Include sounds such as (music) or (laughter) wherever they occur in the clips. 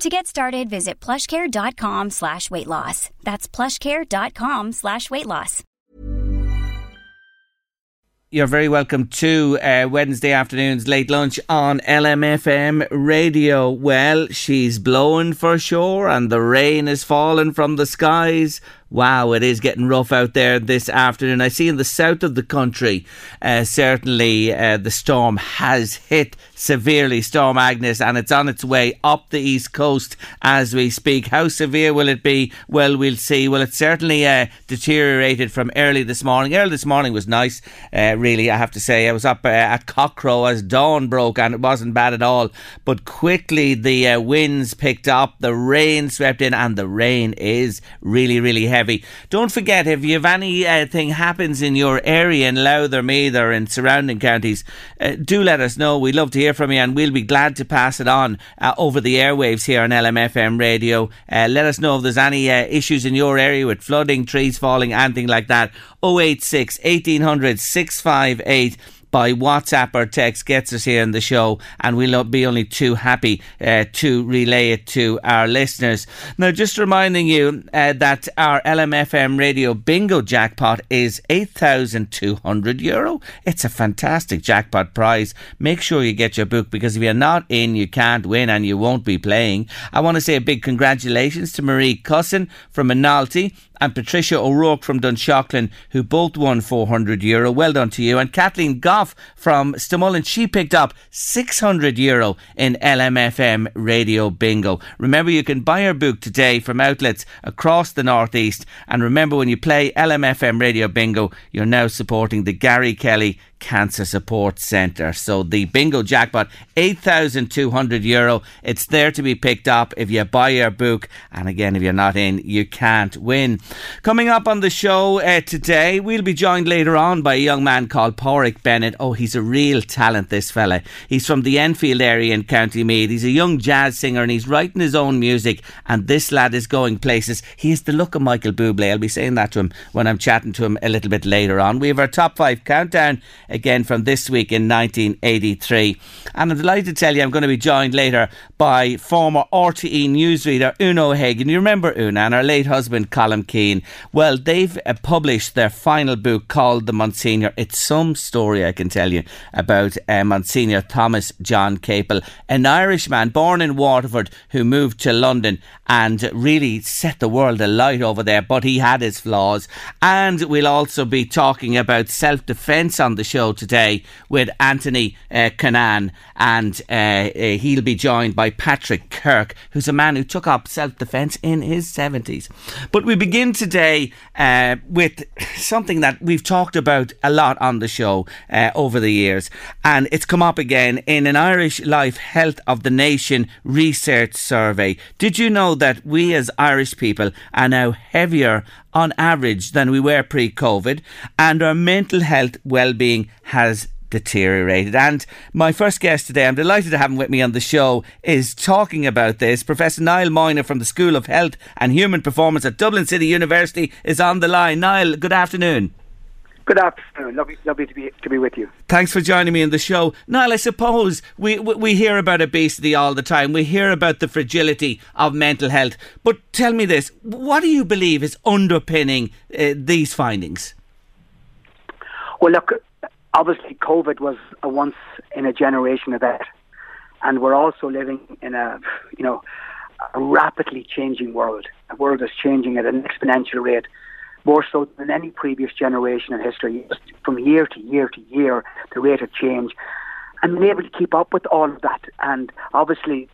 To get started, visit plushcare.com slash weight loss. That's plushcare.com slash weight loss. You're very welcome to uh, Wednesday afternoon's late lunch on LMFM radio. Well, she's blowing for sure and the rain is falling from the skies wow, it is getting rough out there this afternoon. I see in the south of the country, uh, certainly uh, the storm has hit severely, Storm Agnes, and it's on its way up the east coast as we speak. How severe will it be? Well, we'll see. Well, it certainly uh, deteriorated from early this morning. Early this morning was nice, uh, really, I have to say. I was up uh, at cockcrow as dawn broke, and it wasn't bad at all. But quickly, the uh, winds picked up, the rain swept in, and the rain is really, really heavy heavy. Don't forget, if you have anything uh, happens in your area in Louth or Meath or in surrounding counties, uh, do let us know. We'd love to hear from you and we'll be glad to pass it on uh, over the airwaves here on LMFM radio. Uh, let us know if there's any uh, issues in your area with flooding, trees falling, anything like that. 086 1800 658 by WhatsApp or text gets us here in the show, and we'll be only too happy uh, to relay it to our listeners. Now, just reminding you uh, that our LMFM radio bingo jackpot is €8,200. Euro. It's a fantastic jackpot prize. Make sure you get your book because if you're not in, you can't win and you won't be playing. I want to say a big congratulations to Marie Cussin from Minalty and Patricia O'Rourke from Dunshaughlin, who both won 400 euro. Well done to you. And Kathleen Goff from Stamullen, she picked up 600 euro in LMFM Radio Bingo. Remember, you can buy her book today from outlets across the Northeast. And remember, when you play LMFM Radio Bingo, you're now supporting the Gary Kelly Cancer Support Centre. So the bingo jackpot, 8,200 euro. It's there to be picked up if you buy your book. And again, if you're not in, you can't win. Coming up on the show uh, today, we'll be joined later on by a young man called Padraig Bennett. Oh, he's a real talent, this fella. He's from the Enfield area in County Meath. He's a young jazz singer and he's writing his own music. And this lad is going places. He has the look of Michael Bublé. I'll be saying that to him when I'm chatting to him a little bit later on. We have our top five countdown again from this week in 1983. And I'm delighted to tell you I'm going to be joined later by former RTE newsreader Una O'Hagan. You remember Una and her late husband Colm Keane? Well, they've uh, published their final book called The Monsignor. It's some story, I can tell you, about uh, Monsignor Thomas John Capel, an Irishman born in Waterford who moved to London and really set the world alight over there, but he had his flaws. And we'll also be talking about self defence on the show show today with Anthony uh, Cunanan, and uh, uh, he'll be joined by Patrick Kirk, who's a man who took up self defence in his 70s. But we begin today uh, with (laughs) something that we've talked about a lot on the show uh, over the years, and it's come up again in an Irish Life Health of the Nation research survey. Did you know that we as Irish people are now heavier on average than we were pre COVID, and our mental health well being has deteriorated. And my first guest today, I'm delighted to have him with me on the show, is talking about this. Professor Niall Moyna from the School of Health and Human Performance at Dublin City University is on the line. Niall, good afternoon. Good afternoon. Lovely, lovely to be to be with you. Thanks for joining me in the show. Niall, I suppose we, we, we hear about obesity all the time. We hear about the fragility of mental health. But tell me this: what do you believe is underpinning uh, these findings? Well, look, obviously, COVID was a once in a generation event, and we're also living in a you know a rapidly changing world. The world is changing at an exponential rate more so than any previous generation in history. Just from year to year to year, the rate of change, and being able to keep up with all of that. And obviously,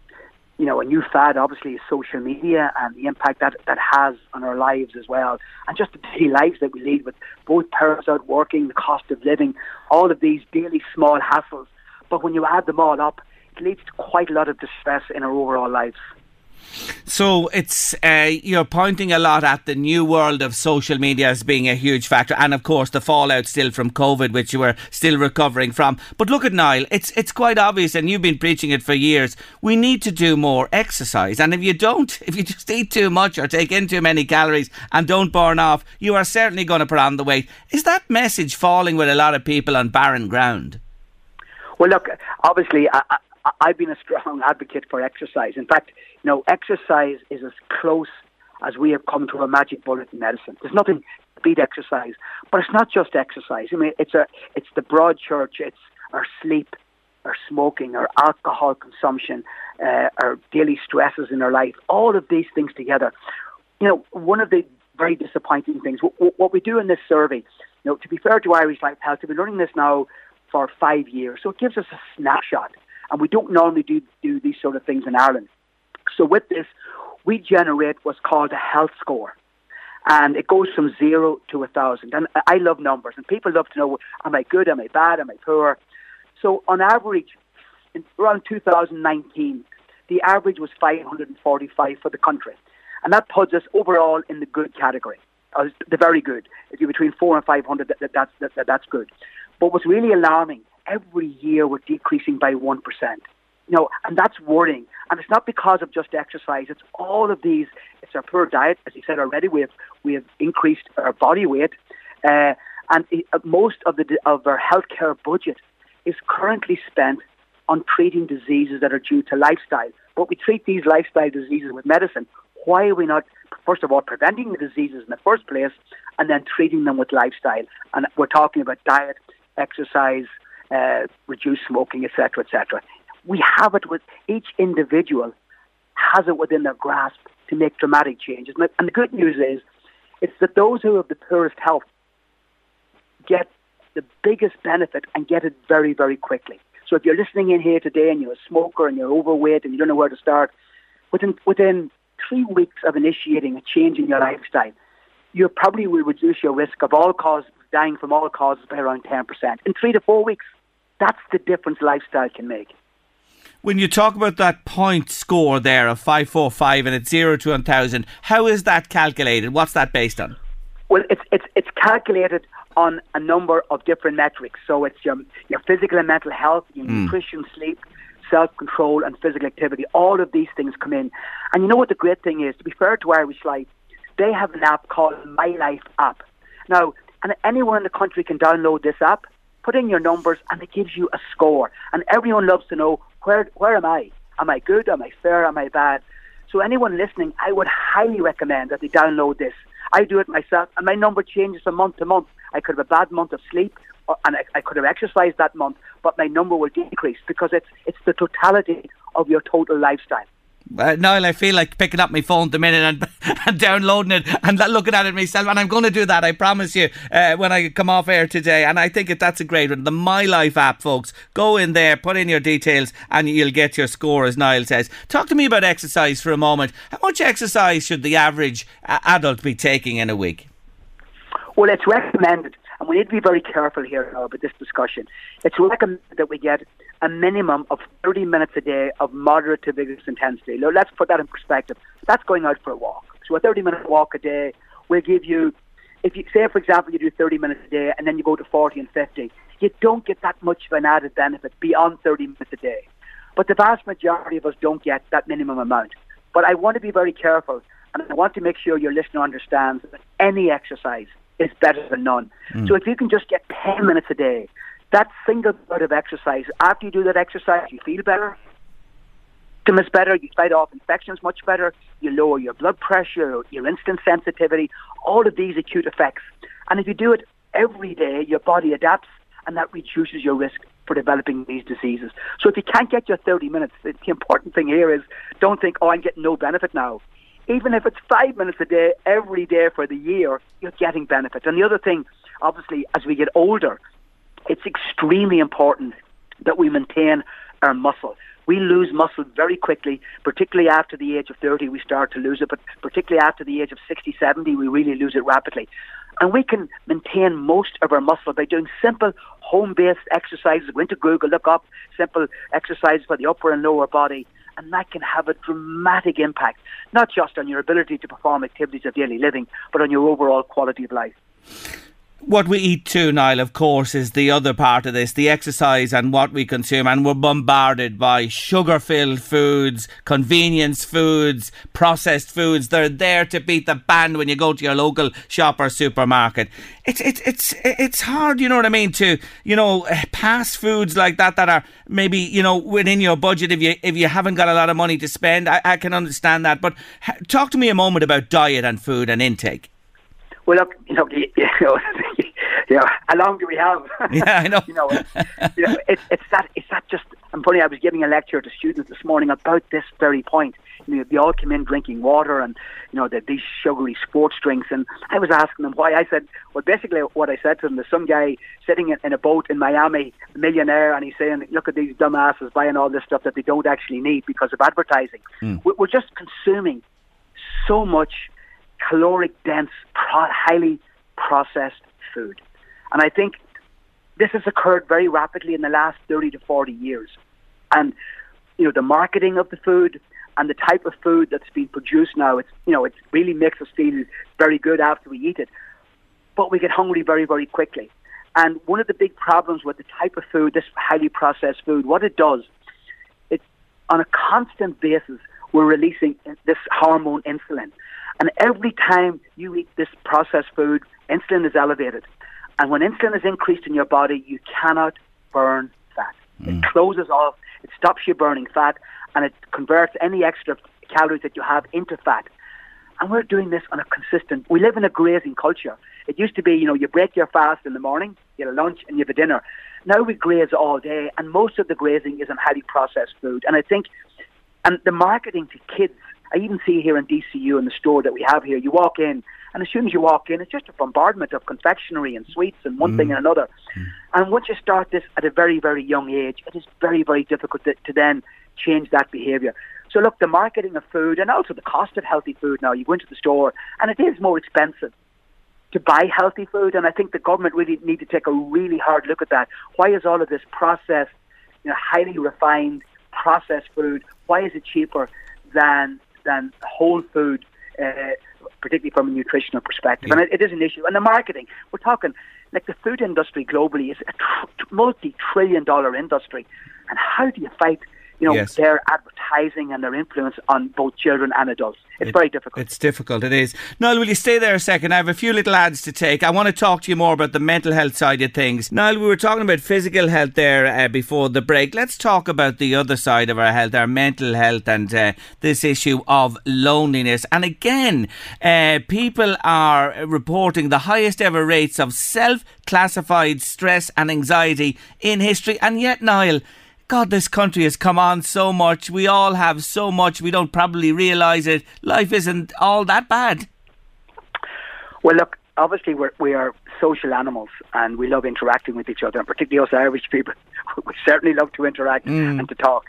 you know, a new fad obviously is social media and the impact that that has on our lives as well, and just the daily lives that we lead with both parents out working, the cost of living, all of these daily small hassles. But when you add them all up, it leads to quite a lot of distress in our overall lives. So it's uh, you're pointing a lot at the new world of social media as being a huge factor, and of course the fallout still from COVID, which you were still recovering from. But look at Niall; it's it's quite obvious, and you've been preaching it for years. We need to do more exercise, and if you don't, (laughs) if you just eat too much or take in too many calories and don't burn off, you are certainly going to put on the weight. Is that message falling with a lot of people on barren ground? Well, look, obviously, I, I've been a strong (laughs) advocate for exercise. In fact, know, exercise is as close as we have come to a magic bullet in medicine. There's nothing beat exercise, but it's not just exercise. I mean, it's a, it's the broad church. It's our sleep, our smoking, our alcohol consumption, uh, our daily stresses in our life. All of these things together. You know, one of the very disappointing things. What we do in this survey, you know, to be fair to Irish Life Health, we've been running this now for five years, so it gives us a snapshot and we don't normally do, do these sort of things in Ireland. So with this, we generate what's called a health score. And it goes from zero to a thousand. And I love numbers, and people love to know, am I good, am I bad, am I poor? So on average, around 2019, the average was 545 for the country. And that puts us overall in the good category, uh, the very good. If you're between four and 500, that, that, that, that's good. But what's really alarming every year we're decreasing by 1%. You know, and that's worrying. And it's not because of just exercise. It's all of these. It's our poor diet, as you said already. We have we have increased our body weight, uh, and uh, most of the of our healthcare budget is currently spent on treating diseases that are due to lifestyle. But we treat these lifestyle diseases with medicine. Why are we not, first of all, preventing the diseases in the first place, and then treating them with lifestyle? And we're talking about diet, exercise, uh, reduce smoking, etc., etc. We have it with each individual has it within their grasp to make dramatic changes. And the good news is, it's that those who have the poorest health get the biggest benefit and get it very, very quickly. So if you're listening in here today and you're a smoker and you're overweight and you don't know where to start, within within three weeks of initiating a change in your lifestyle, you probably will reduce your risk of all causes dying from all causes by around 10% in three to four weeks. That's the difference lifestyle can make. When you talk about that point score there of 545 and it's 0 to 1000, how is that calculated? What's that based on? Well, it's, it's, it's calculated on a number of different metrics. So it's your, your physical and mental health, your mm. nutrition, sleep, self control, and physical activity. All of these things come in. And you know what the great thing is? To be fair to Irish Life, they have an app called My Life app. Now, and anyone in the country can download this app put in your numbers, and it gives you a score. And everyone loves to know where where am I? Am I good? Am I fair? Am I bad? So anyone listening, I would highly recommend that they download this. I do it myself, and my number changes from month to month. I could have a bad month of sleep, or, and I, I could have exercised that month, but my number will decrease because it's it's the totality of your total lifestyle. Uh, Niall, I feel like picking up my phone the minute and, (laughs) and downloading it and looking at it myself, and I'm going to do that. I promise you uh, when I come off air today. And I think that that's a great one. The My Life app, folks. Go in there, put in your details, and you'll get your score, as Niall says. Talk to me about exercise for a moment. How much exercise should the average uh, adult be taking in a week? Well, it's recommended, and we need to be very careful here now about this discussion. It's recommended that we get a minimum of 30 minutes a day of moderate to vigorous intensity. Now, let's put that in perspective. That's going out for a walk. So a 30 minute walk a day will give you, if you say, for example, you do 30 minutes a day and then you go to 40 and 50, you don't get that much of an added benefit beyond 30 minutes a day. But the vast majority of us don't get that minimum amount. But I want to be very careful and I want to make sure your listener understands that any exercise is better than none. Mm. So if you can just get 10 minutes a day, that single bit of exercise, after you do that exercise, you feel better, is better, you fight off infections much better, you lower your blood pressure, your insulin sensitivity, all of these acute effects. And if you do it every day, your body adapts and that reduces your risk for developing these diseases. So if you can't get your 30 minutes, the important thing here is don't think, oh, I'm getting no benefit now even if it's five minutes a day, every day for the year, you're getting benefit. And the other thing, obviously, as we get older, it's extremely important that we maintain our muscle. We lose muscle very quickly, particularly after the age of 30, we start to lose it, but particularly after the age of 60, 70, we really lose it rapidly. And we can maintain most of our muscle by doing simple home-based exercises. Go into Google, look up simple exercises for the upper and lower body, and that can have a dramatic impact, not just on your ability to perform activities of daily living, but on your overall quality of life. What we eat too, Niall, of course, is the other part of this, the exercise and what we consume. And we're bombarded by sugar filled foods, convenience foods, processed foods. They're there to beat the band when you go to your local shop or supermarket. It's, it's, it's, it's hard, you know what I mean, to, you know, pass foods like that that are maybe, you know, within your budget if you, if you haven't got a lot of money to spend. I, I can understand that. But talk to me a moment about diet and food and intake. Well, look, you know, (laughs) you, know, you know, how long do we have? (laughs) Yeah, I know. (laughs) you know, you know, it's it's that it's that just. I'm funny. I was giving a lecture to students this morning about this very point. You know, they all came in drinking water and you know the, these sugary sports drinks, and I was asking them why. I said, well, basically what I said to them, there's some guy sitting in, in a boat in Miami, a millionaire, and he's saying, look at these dumbasses buying all this stuff that they don't actually need because of advertising. Mm. We're just consuming so much caloric dense, pro- highly processed food. And I think this has occurred very rapidly in the last 30 to 40 years. And, you know, the marketing of the food and the type of food that's being produced now, it's, you know, it really makes us feel very good after we eat it. But we get hungry very, very quickly. And one of the big problems with the type of food, this highly processed food, what it does, it on a constant basis, we're releasing this hormone insulin. And every time you eat this processed food, insulin is elevated. And when insulin is increased in your body, you cannot burn fat. Mm. It closes off, it stops you burning fat, and it converts any extra calories that you have into fat. And we're doing this on a consistent. We live in a grazing culture. It used to be, you know, you break your fast in the morning, you have a lunch, and you have a dinner. Now we graze all day, and most of the grazing is on highly processed food. And I think, and the marketing to kids I even see here in DCU in the store that we have here, you walk in, and as soon as you walk in, it's just a bombardment of confectionery and sweets and one mm. thing and another. Mm. And once you start this at a very, very young age, it is very, very difficult to, to then change that behaviour. So look, the marketing of food and also the cost of healthy food now, you go into the store and it is more expensive to buy healthy food. And I think the government really need to take a really hard look at that. Why is all of this processed, you know, highly refined processed food, why is it cheaper than than whole food, uh, particularly from a nutritional perspective. Yeah. And it, it is an issue. And the marketing, we're talking like the food industry globally is a tr- multi-trillion dollar industry. And how do you fight you know, yes. their advertising and their influence on both children and adults. It's it, very difficult. It's difficult, it is. Niall, will you stay there a second? I have a few little ads to take. I want to talk to you more about the mental health side of things. Niall, we were talking about physical health there uh, before the break. Let's talk about the other side of our health, our mental health, and uh, this issue of loneliness. And again, uh, people are reporting the highest ever rates of self classified stress and anxiety in history. And yet, Niall, God, this country has come on so much. We all have so much. We don't probably realise it. Life isn't all that bad. Well, look, obviously we're, we are social animals and we love interacting with each other, and particularly us Irish people, (laughs) we certainly love to interact mm. and to talk.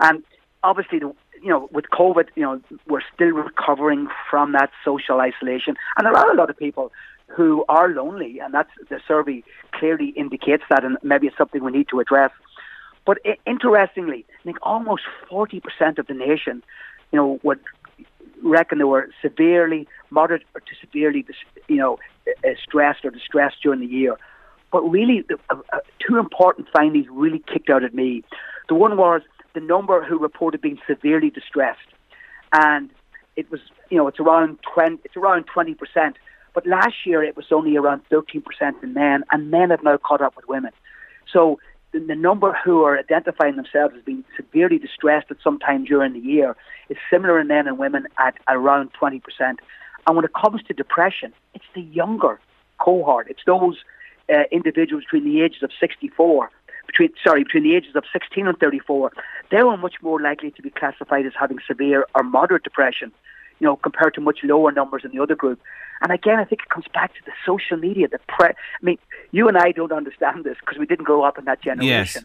And obviously, the, you know, with COVID, you know, we're still recovering from that social isolation, and there are a lot of people who are lonely, and that's the survey clearly indicates that, and maybe it's something we need to address. But interestingly, I think almost 40% of the nation, you know, would reckon they were severely, moderate or to severely, you know, uh, stressed or distressed during the year. But really, uh, uh, two important findings really kicked out at me. The one was the number who reported being severely distressed, and it was, you know, it's around 20, it's around 20%. But last year it was only around 13% in men, and men have now caught up with women. So the, number who are identifying themselves as being severely distressed at some time during the year is similar in men and women at around 20%. And when it comes to depression, it's the younger cohort. It's those uh, individuals between the ages of 64, between sorry, between the ages of 16 and 34. They were much more likely to be classified as having severe or moderate depression. You know, compared to much lower numbers in the other group. And again, I think it comes back to the social media, the pre. I mean, you and I don't understand this because we didn't grow up in that generation. Yes.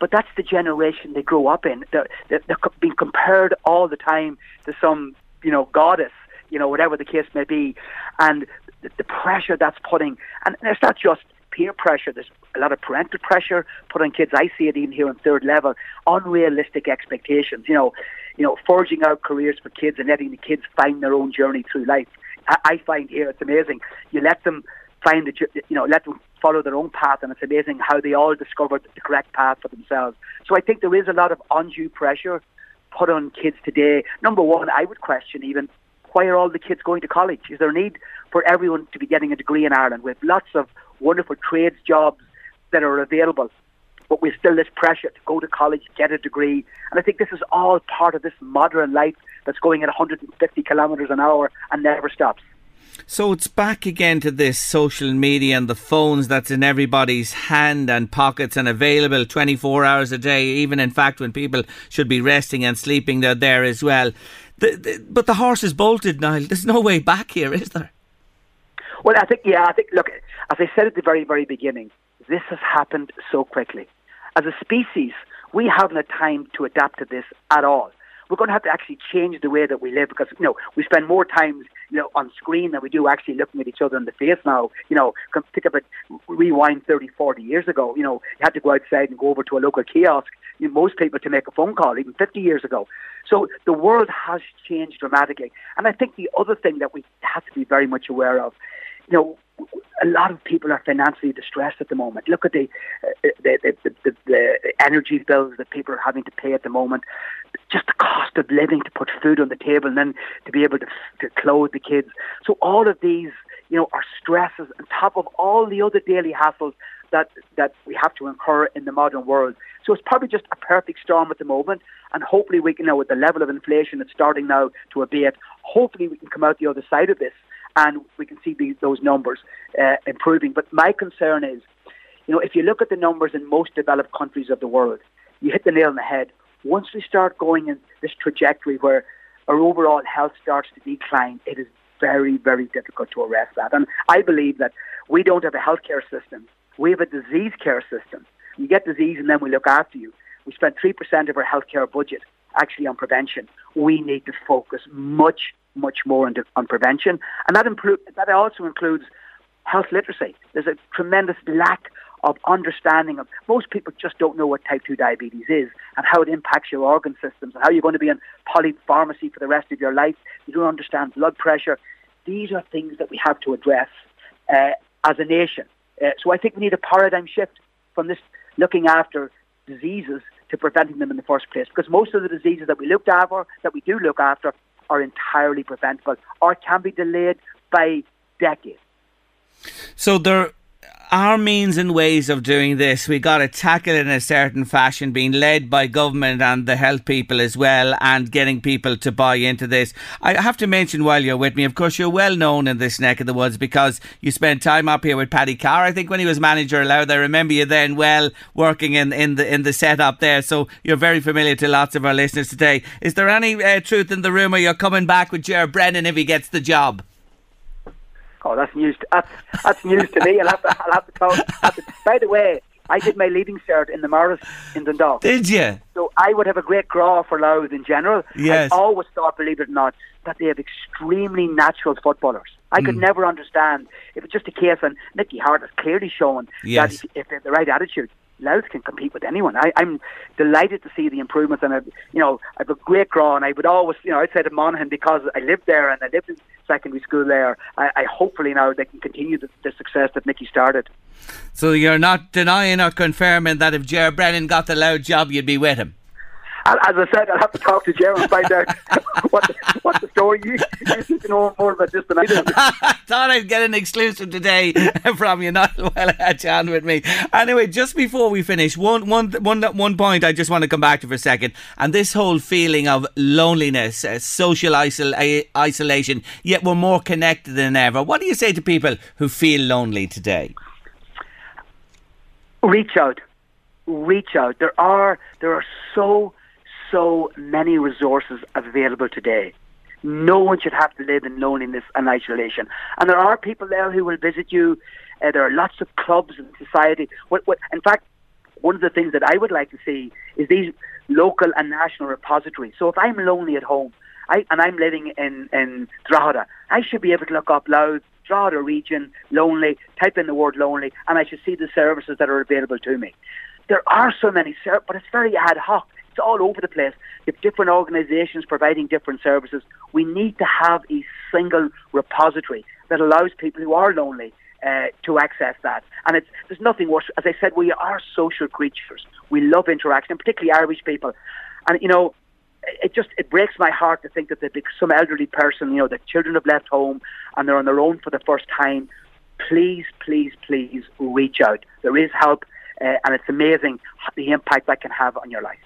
But that's the generation they grow up in. They're, they're, they're being compared all the time to some, you know, goddess, you know, whatever the case may be. And the, the pressure that's putting, and it's not just peer pressure. There's a lot of parental pressure put on kids. I see it even here in third level. Unrealistic expectations. You know, you know, forging out careers for kids and letting the kids find their own journey through life. I, I find here it's amazing. You let them find the, you know, let them follow their own path, and it's amazing how they all discovered the correct path for themselves. So I think there is a lot of undue pressure put on kids today. Number one, I would question even why are all the kids going to college? Is there a need for everyone to be getting a degree in Ireland with lots of wonderful trades jobs that are available? But we're still this pressure to go to college, get a degree. And I think this is all part of this modern life that's going at 150 kilometres an hour and never stops. So it's back again to this social media and the phones that's in everybody's hand and pockets and available 24 hours a day, even in fact when people should be resting and sleeping, they're there as well. The, the, but the horse is bolted, Niall. There's no way back here, is there? Well, I think, yeah, I think, look, as I said at the very, very beginning, this has happened so quickly. As a species, we haven't had time to adapt to this at all. We're going to have to actually change the way that we live because, you know, we spend more time, you know, on screen than we do actually looking at each other in the face now. You know, think of it, rewind 30, 40 years ago, you know, you had to go outside and go over to a local kiosk, you know, most people to make a phone call, even 50 years ago. So the world has changed dramatically. And I think the other thing that we have to be very much aware of, you know, a lot of people are financially distressed at the moment. Look at the, uh, the, the, the, the energy bills that people are having to pay at the moment. Just the cost of living to put food on the table and then to be able to, to clothe the kids. So all of these, you know, are stresses on top of all the other daily hassles that that we have to incur in the modern world. So it's probably just a perfect storm at the moment, and hopefully we can, you know, with the level of inflation that's starting now to abate, hopefully we can come out the other side of this and we can see these, those numbers uh, improving. But my concern is, you know, if you look at the numbers in most developed countries of the world, you hit the nail on the head. Once we start going in this trajectory where our overall health starts to decline, it is very, very difficult to arrest that. And I believe that we don't have a healthcare system. We have a disease care system. You get disease and then we look after you. We spend 3% of our healthcare budget actually on prevention. We need to focus much, much more on, on prevention, and that impro- that also includes health literacy. There's a tremendous lack of understanding of most people just don't know what type 2 diabetes is and how it impacts your organ systems and how you're going to be on polypharmacy for the rest of your life. You don't understand blood pressure. These are things that we have to address uh, as a nation. Uh, so I think we need a paradigm shift from this looking after diseases to preventing them in the first place because most of the diseases that we looked after, that we do look after, are entirely preventable or can be delayed by decades. So there are means and ways of doing this. We got to tackle it in a certain fashion, being led by government and the health people as well, and getting people to buy into this. I have to mention while you're with me, of course, you're well known in this neck of the woods because you spent time up here with Paddy Carr. I think when he was manager allowed, I remember you then well working in, in the in the setup there. So you're very familiar to lots of our listeners today. Is there any uh, truth in the rumour you're coming back with Ger Brennan if he gets the job? Oh, that's news. To, that's that's news to me. I'll have to. I'll have to. Have to, by the way, I did my leading cert in the Marist in Dundalk. Did you? So I would have a great graw for Louth in general. Yes. I always thought, believe it or not, that they have extremely natural footballers. I could mm. never understand if it's just a case, and Mickey Harte has clearly shown yes. that if, if they have the right attitude, Louth can compete with anyone. I, I'm delighted to see the improvements, and I've, you know, I've a great grow, and I would always, you know, I'd say to Monaghan because I lived there and I lived in secondary school there. I, I hopefully now they can continue the, the success that Mickey started. So you're not denying or confirming that if Ger Brennan got the Louth job, you'd be with him as I said, I'll have to talk to Jerry and find out (laughs) what the, what the story. You, you to know more about this than I do. I (laughs) thought I'd get an exclusive today (laughs) from you. Not well, I had John with me. Anyway, just before we finish, one, one, one, one point I just want to come back to for a second, and this whole feeling of loneliness, uh, social isol- isolation. Yet we're more connected than ever. What do you say to people who feel lonely today? Reach out, reach out. There are there are so so many resources available today. No one should have to live in loneliness and isolation. And there are people there who will visit you. Uh, there are lots of clubs and society. What, what, in fact, one of the things that I would like to see is these local and national repositories. So if I'm lonely at home I, and I'm living in, in Drogheda, I should be able to look up Louth, Drogheda region, lonely, type in the word lonely, and I should see the services that are available to me. There are so many, but it's very ad hoc. It's all over the place. You have different organisations providing different services. We need to have a single repository that allows people who are lonely uh, to access that. And it's there's nothing worse. As I said, we are social creatures. We love interaction, particularly Irish people. And you know, it just it breaks my heart to think that some elderly person, you know, that children have left home and they're on their own for the first time. Please, please, please reach out. There is help, uh, and it's amazing the impact that can have on your life.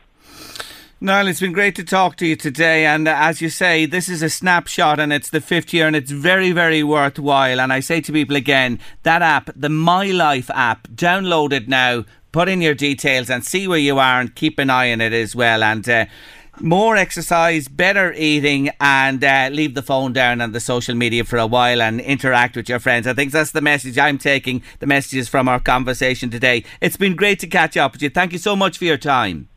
Niall, it's been great to talk to you today. And uh, as you say, this is a snapshot and it's the fifth year and it's very, very worthwhile. And I say to people again, that app, the My Life app, download it now, put in your details and see where you are and keep an eye on it as well. And uh, more exercise, better eating, and uh, leave the phone down and the social media for a while and interact with your friends. I think that's the message I'm taking, the messages from our conversation today. It's been great to catch up with you. Thank you so much for your time.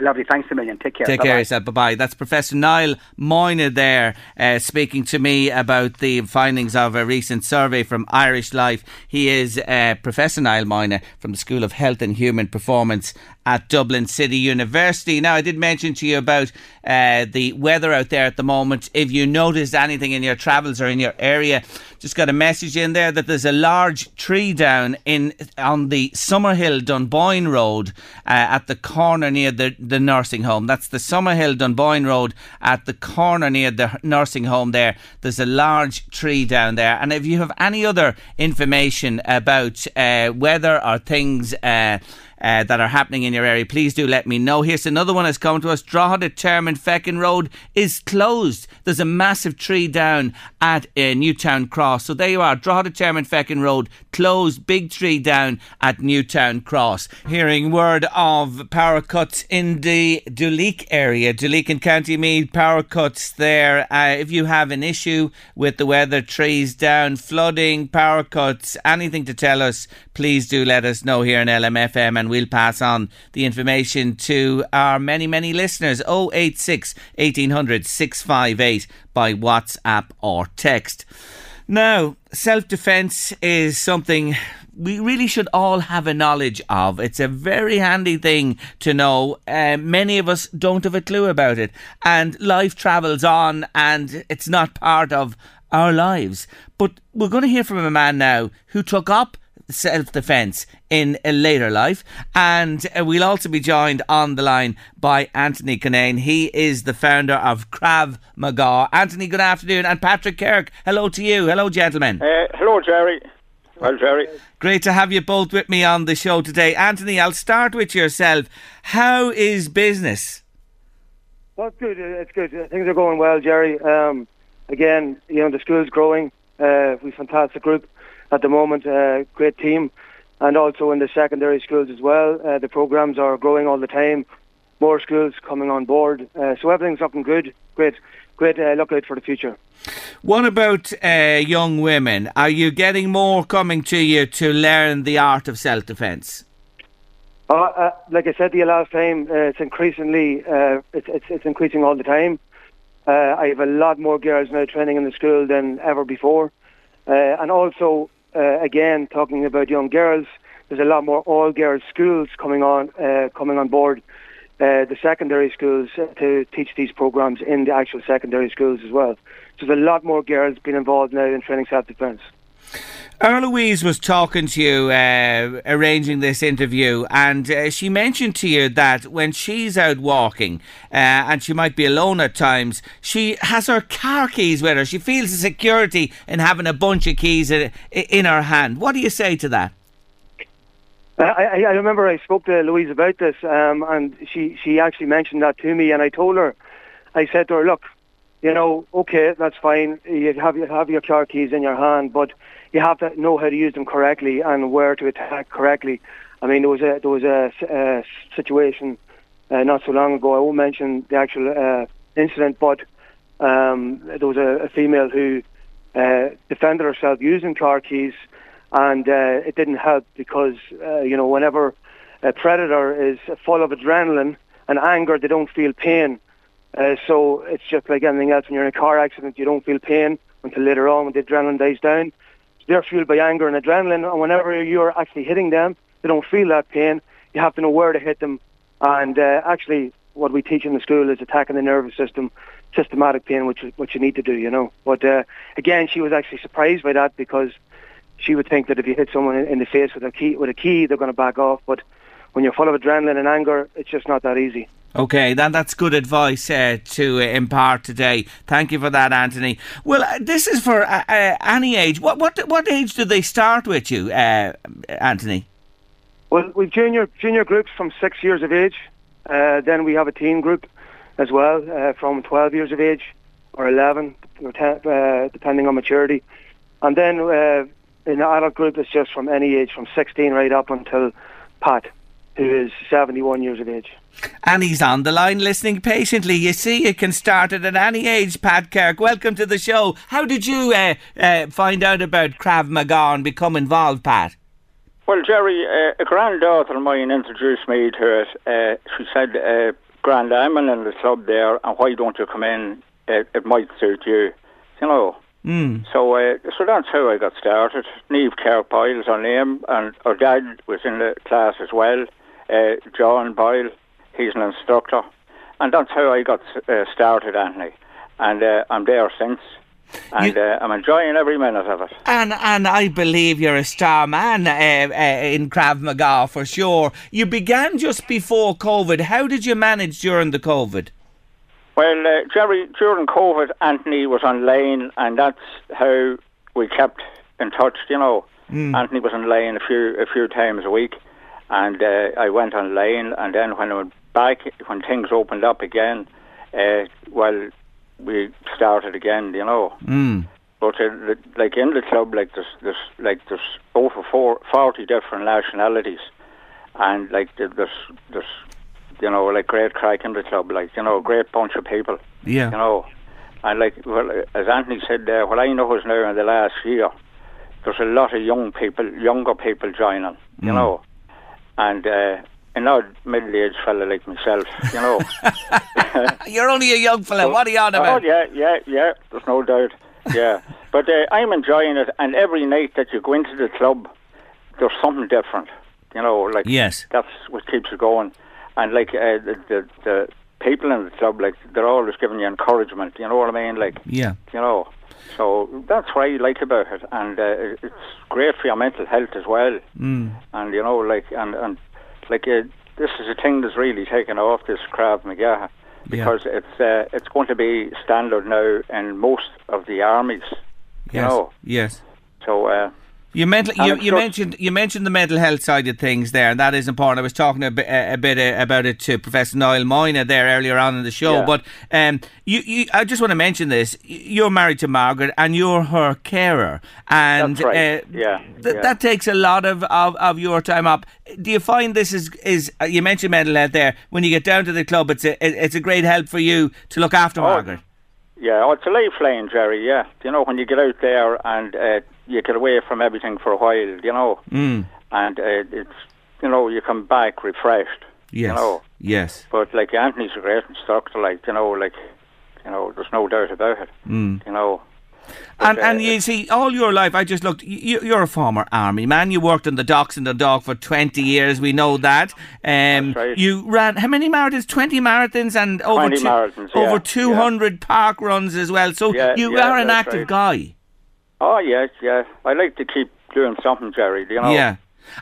Lovely. Thanks a million. Take care. Take Bye-bye. care yourself. Bye bye. That's Professor Niall Moyna there uh, speaking to me about the findings of a recent survey from Irish Life. He is uh, Professor Niall Moyna from the School of Health and Human Performance at Dublin City University. Now, I did mention to you about uh, the weather out there at the moment. If you noticed anything in your travels or in your area, just got a message in there that there's a large tree down in on the Summerhill Dunboyne Road uh, at the corner near the, the nursing home. That's the Summerhill Dunboyne Road at the corner near the nursing home there. There's a large tree down there. And if you have any other information about uh, weather or things, uh, uh, that are happening in your area, please do let me know. Here's another one that's coming to us. Drogheda Termonfeckin Road is closed. There's a massive tree down at uh, Newtown Cross. So there you are, Drogheda Termonfeckin Road closed, big tree down at Newtown Cross. Hearing word of power cuts in the Duleek area, Duleek and County Meath, power cuts there. Uh, if you have an issue with the weather, trees down, flooding, power cuts, anything to tell us, please do let us know here in LMFM and we'll pass on the information to our many, many listeners. 086 1800 658 by WhatsApp or text. Now, self defence is something we really should all have a knowledge of. It's a very handy thing to know. Uh, many of us don't have a clue about it. And life travels on and it's not part of our lives. But we're going to hear from a man now who took up self defence in a later life. And uh, we'll also be joined on the line by Anthony Cunnane. He is the founder of Krav Maga. Anthony, good afternoon. And Patrick Kirk, hello to you. Hello, gentlemen. Uh, hello, Jerry. Well, Jerry. Great to have you both with me on the show today. Anthony, I'll start with yourself. How is business? Well, it's good. It's good. Things are going well, Jerry. Um, again, you know, the school's growing. Uh, we've a fantastic group at the moment, uh, great team, and also in the secondary schools as well. Uh, the programs are growing all the time. More schools coming on board, uh, so everything's looking good. Great, great uh, look out for the future. What about uh, young women? Are you getting more coming to you to learn the art of self defence? Uh, uh, like I said to you last time, uh, it's increasingly uh, it's, it's it's increasing all the time. Uh, I have a lot more girls now training in the school than ever before, uh, and also uh, again talking about young girls, there's a lot more all girls schools coming on uh, coming on board. Uh, the secondary schools uh, to teach these programs in the actual secondary schools as well. So there's a lot more girls being involved now in training self Louise was talking to you, uh, arranging this interview, and uh, she mentioned to you that when she's out walking, uh, and she might be alone at times, she has her car keys with her. She feels the security in having a bunch of keys in, in her hand. What do you say to that? I, I, I remember I spoke to Louise about this, um, and she, she actually mentioned that to me, and I told her, I said to her, look, you know, okay, that's fine. You have you have your car keys in your hand, but you have to know how to use them correctly and where to attack correctly. I mean, there was a there was a, a situation uh, not so long ago. I won't mention the actual uh, incident, but Um, there was a, a female who uh, defended herself using car keys, and uh, it didn't help because uh, you know whenever a predator is full of adrenaline and anger, they don't feel pain. Uh, so it's just like anything else. When you're in a car accident, you don't feel pain until later on when the adrenaline dies down. So they're fueled by anger and adrenaline, and whenever you're actually hitting them, they don't feel that pain. You have to know where to hit them. And uh, actually, what we teach in the school is attacking the nervous system, systematic pain, which which you need to do, you know. But uh, again, she was actually surprised by that because she would think that if you hit someone in the face with a key, with a key, they're going to back off. But when you're full of adrenaline and anger, it's just not that easy. Okay, that, that's good advice uh, to uh, impart today. Thank you for that, Anthony. Well, uh, this is for uh, uh, any age. What what what age do they start with you, uh, Anthony? Well, we've junior junior groups from six years of age. then we have a teen group as well from 12 years of age or 11, or ten, depending on maturity. And then in the adult group, it's just from any age, from 16 right up until Pat who is 71 years of age. And he's on the line listening patiently. You see, you can start it at any age, Pat Kirk. Welcome to the show. How did you uh, uh, find out about Krav Maga and become involved, Pat? Well, Jerry, uh, a granddaughter of mine introduced me to it. Uh, she said, uh, Grand, I'm in the club there, and why don't you come in? It, it might suit you. You know, Mm. So, uh, so that's how I got started. Neve Kirk Boyle's her name, and her dad was in the class as well uh, John Boyle. He's an instructor, and that's how I got uh, started, Anthony. And uh, I'm there since. And you, uh, I'm enjoying every minute of it. And and I believe you're a star man uh, uh, in Krav Maga for sure. You began just before COVID. How did you manage during the COVID? Well, uh, Jerry, during COVID, Anthony was online, and that's how we kept in touch. You know, mm. Anthony was online a few a few times a week, and uh, I went online. And then when I went back, when things opened up again, uh, well, we started again. You know. Mm. But uh, like in the club, like there's, there's like there's over four, 40 different nationalities, and like there's there's you know like great crack in the club, like you know a great bunch of people. Yeah. You know, and like well, as Anthony said there, what I know is now in the last year, there's a lot of young people, younger people joining. You mm. know, and uh, an odd middle-aged fella like myself, you know. (laughs) You're only a young fella. what are you on about? Oh yeah, yeah, yeah. There's no doubt. Yeah, (laughs) but uh, I'm enjoying it, and every night that you go into the club, there's something different. You know, like yes, that's what keeps you going. And like uh, the, the the people in the club, like they're always giving you encouragement. You know what I mean? Like yeah, you know. So that's what I like about it, and uh, it's great for your mental health as well. Mm. And you know, like and and like uh, this is a thing that's really taken off this Krav Maga because yeah. it's uh, it's going to be standard now in most of the armies. Yes. You know? Yes. So uh, you, mental, you, you mentioned you mentioned the mental health side of things there, and that is important. I was talking a bit, a, bit uh, about it to Professor Niall Moyna there earlier on in the show. Yeah. But um, you, you, I just want to mention this: you're married to Margaret, and you're her carer, and That's right. uh, yeah, th- yeah. that takes a lot of, of, of your time up. Do you find this is is uh, you mentioned mental health there? When you get down to the club, it's a it's a great help for you to look after oh, Margaret. Yeah, oh, it's a lifeline, Jerry. Yeah, you know when you get out there and. Uh, you get away from everything for a while, you know, mm. and uh, it's you know you come back refreshed. Yes. You know. Yes. But like Anthony's a great instructor, like you know, like you know, there's no doubt about it. Mm. You know. But, and uh, and you see, all your life, I just looked. You, you're a former army man. You worked in the docks in the dock for twenty years. We know that. Um, right. You ran how many marathons? Twenty marathons and over two, marathons, yeah, over two hundred yeah. park runs as well. So yeah, you are an active right. guy. Oh yes, yeah. I like to keep doing something, Jerry. You know. Yeah.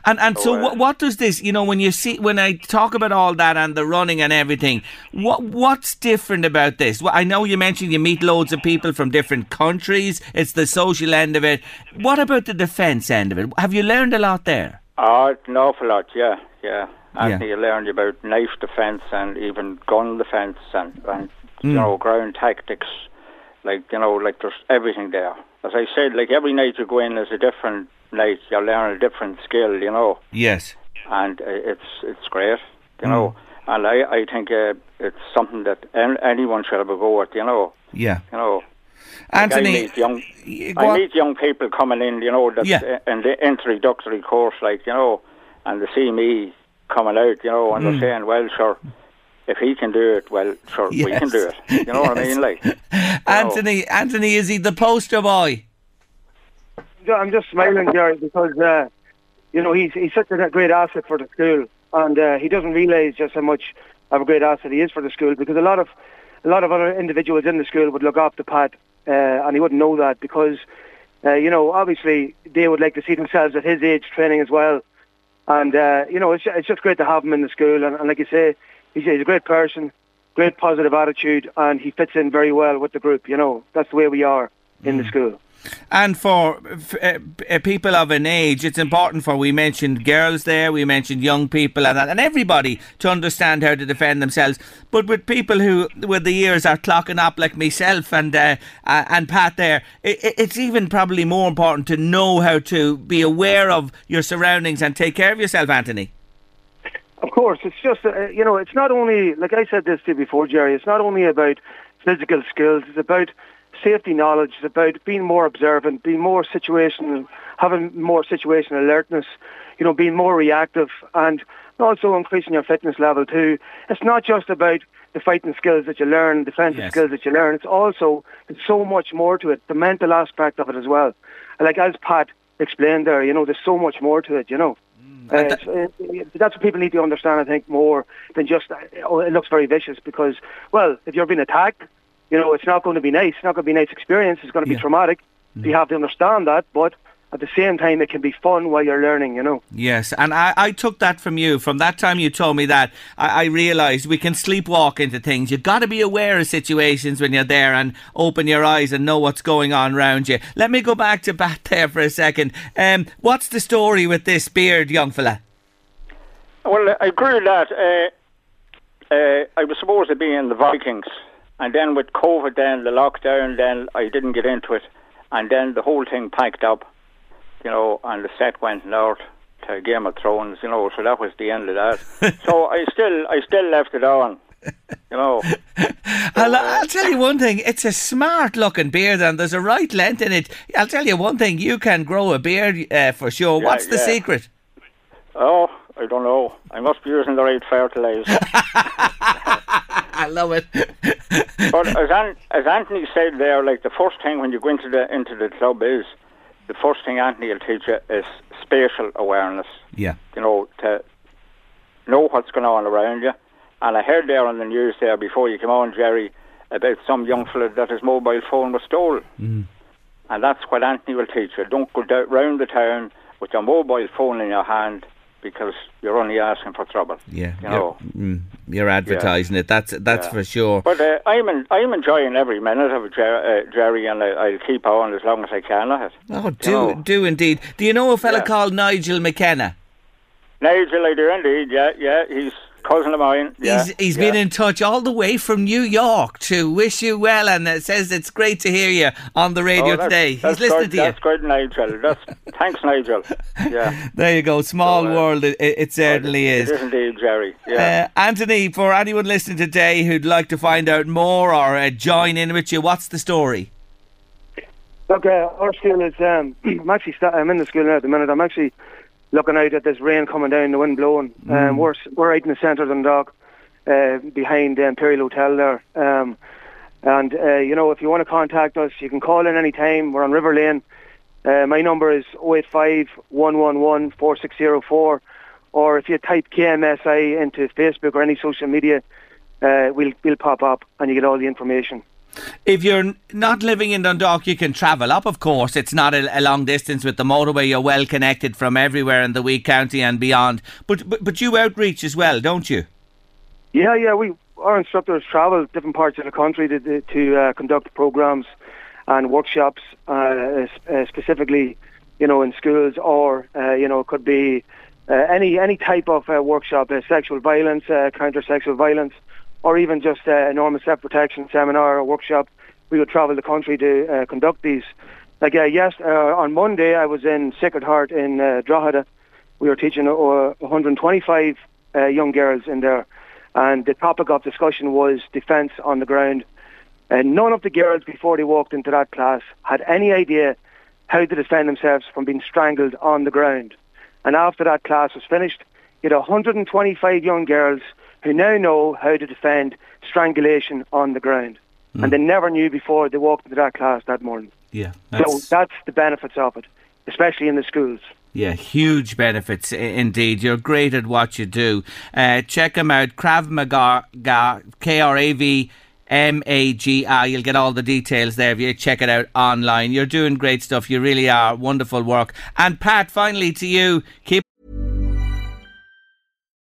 And and so, So, uh, what, what does this you know when you see when I talk about all that and the running and everything what what's different about this? Well, I know you mentioned you meet loads of people from different countries. It's the social end of it. What about the defence end of it? Have you learned a lot there? Oh, an awful lot. Yeah, yeah. Anthony, Yeah. you learned about knife defence and even gun defence and, and you Mm. know ground tactics. Like you know, like there's everything there. As I said, like every night you go in is a different night. You learn a different skill. You know. Yes. and uh, it's it's great, you know. And I I think uh, it's something that an- anyone should have a go at, you know. Yeah. You know. Anthony, like I meet young, I meet young people coming in, you know, that's Yeah. in the introductory course, like you know, and they see me coming out, you know, and Mm. they're saying, "Well, sure, if he can do it, well, sure, we can do it." You know what I mean? Like, Anthony, Anthony, is he the poster boy? Ju- I'm just smiling, Gary, because uh, you know he's he's such a great asset for the school, and uh, he doesn't realise just how much of a great asset he is for the school. Because a lot of a lot of other individuals in the school would look up to Pat, uh, and he wouldn't know that because uh, you know obviously they would like to see themselves at his age training as well, and uh, you know it's ju- it's just great to have him in the school, and, and like you say, he's, he's a great person, great positive attitude, and he fits in very well with the group. You know that's the way we are in the school. And for uh, people of an age, it's important for we mentioned girls there, we mentioned young people, and that, and everybody to understand how to defend themselves. But with people who, with the years, are clocking up like myself and uh, uh, and Pat there, it, it's even probably more important to know how to be aware of your surroundings and take care of yourself, Anthony. Of course, it's just uh, you know, it's not only like I said this to you before, Jerry. It's not only about physical skills. It's about safety knowledge. It's about being more observant, being more situational, having more situational alertness. You know, being more reactive, and also increasing your fitness level too. It's not just about the fighting skills that you learn, defensive Yes. skills that you learn. It's also there's so much more to it. The mental aspect of it as well. Like as Pat explained there, you know, there's so much more to it. You know. Uh, it's- uh, that's what people need to understand, I think, more than just, uh, oh, it looks very vicious because, well, if you're being attacked, you know, it's not going to be nice. It's not going to be a nice experience. It's going to Yeah. be traumatic. You have to understand that, but at the same time, it can be fun while you're learning, you know. Yes, and I, I took that from you. From that time you told me that, I, I realised we can sleepwalk into things. You've got to be aware of situations when you're there and open your eyes and know what's going on around you. Let me go back to (laughs) Pat there for a second. Um, what's the story with this beard, young fella? well, I grew that. Uh, uh, I was supposed to be in the Vikings, and then with COVID, then the lockdown, then I didn't get into it, and then the whole thing packed up, you know, and the set went north to Game of Thrones, you know, so that was the end of that. (laughs) so I still, I still left it on, you know. (laughs) I'll, I'll tell you one thing. It's a smart looking beard and there's a right length in it. I'll tell you one thing. You can grow a beard uh, for sure. Yeah, What's the yeah. secret? Oh, I don't know. I must be using the right fertilizer. (laughs) I love it. but as, An- as Anthony said there, like the first thing when you go into the into the club is the first thing Anthony will teach you is spatial awareness. yeah. You know to know what's going on around you. And I heard there on the news there before you came on, Jerry, about some young fella that his mobile phone was stolen. Mm. And that's what Anthony will teach you. Don't go down, round the town with your mobile phone in your hand because you're only asking for trouble. Yeah, You you're, know. mm, you're advertising it. That's that's Yeah. for sure. But uh, I'm en- I'm enjoying every minute of it, Jer- uh, Jerry, and I, I'll keep on as long as I can at it. Oh, do know. do indeed. Do you know a fella Yeah. called Nigel McKenna? Nigel, I do indeed. Yeah, yeah, he's cousin of mine. Yeah, he's he's yeah. been in touch all the way from New York to wish you well, and it says it's great to hear you on the radio Oh, that's- today. He's that's listening good, to you. That's good, Nigel. That's thanks, Nigel. Yeah, (laughs) There you go. Small So, uh, world. It, it it certainly it is. is indeed, Jerry. Yeah. Uh, Anthony, for anyone listening today who'd like to find out more or uh, join in with you, what's the story? Look, uh, our school is. Um, (clears throat) I'm actually. Sta- I'm in the school now at the minute. I'm actually looking out at this rain coming down, the wind blowing. Um, we're s- we're right in the centre of Dundalk, uh, behind the Imperial Hotel there. Um, and uh, you know, if you want to contact us, you can call in any time. We're on River Lane. Uh, my number is 085 111 4604. Or if you type KMSI into Facebook or any social media, uh, we'll we'll pop up and you get all the information. If you're not living in Dundalk, you can travel up, of course. It's not a, a long distance with the motorway. You're well connected from everywhere in the Wee County and beyond. But, but but you outreach as well, don't you? Yeah, yeah. We our instructors travel different parts of the country to to, uh, conduct programs and workshops, uh, uh, specifically, you know, in schools or uh, you know, it could be uh, any any type of uh, workshop, sexual violence, uh, counter sexual violence, or even just uh, a normal self protection seminar or workshop. We would travel the country to uh, conduct these. Like uh, yes, uh, on Monday I was in Sacred Heart in uh, Drogheda. We were teaching uh, 125 uh, young girls in there, and the topic of discussion was defence on the ground. And none of the girls before they walked into that class had any idea how to defend themselves from being strangled on the ground. And after that class was finished, you had 125 young girls who now know how to defend strangulation on the ground. Mm. And they never knew before they walked into that class that morning. Yeah. That's... So that's the benefits of it, especially in the schools. Yeah, huge benefits indeed. You're great at what you do. Uh, check them out, Krav Maga, K R A V M A G I. You'll get all the details there if you check it out online. You're doing great stuff. You really are. Wonderful work. And Pat, finally to you, keep.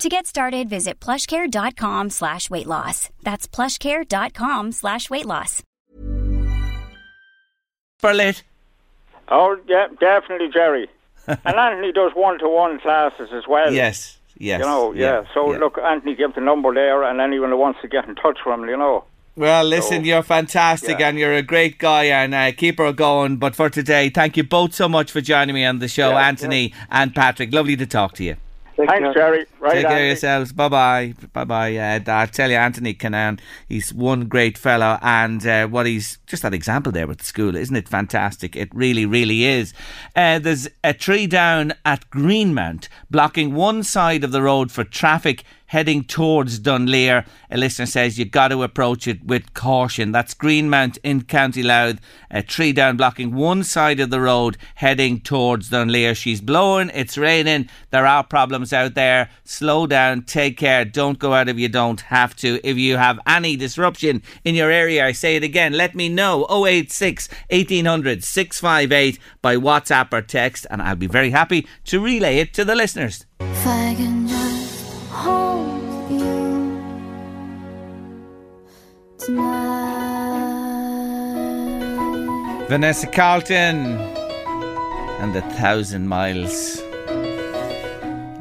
To get started, visit plushcare.com slash weight loss. That's plushcare.com slash weight loss. Berlit. Oh, yeah, definitely, Jerry. (laughs) and Anthony does one-to-one classes as well. Yes, yes. You know, yeah. yeah so, yeah. look, Anthony gives the number there, and anyone who wants to get in touch with him, you know. Well, listen, so, you're fantastic yeah. and you're a great guy and uh, keep her going. But for today, thank you both so much for joining me on the show, Anthony and Patrick. Lovely to talk to you. Take Thanks, care. Jerry. Right, Take care of yourselves. Bye bye. Bye bye. Uh, I tell you, Anthony Canaan, he's one great fellow, and uh, what he's just that example there with the school, isn't it fantastic? It really, really is. Uh, there's a tree down at Greenmount blocking one side of the road for traffic heading towards Dunleer. A listener says you've got to approach it with caution. That's Greenmount in County Louth. A tree down blocking one side of the road heading towards Dunleer. She's blowing, it's raining, there are problems out there. Slow down, take care, don't go out if you don't have to. If you have any disruption in your area, I say it again, let me know 086 1800 658 by WhatsApp or text, and I'll be very happy to relay it to the listeners. Vanessa Carlton and the thousand miles.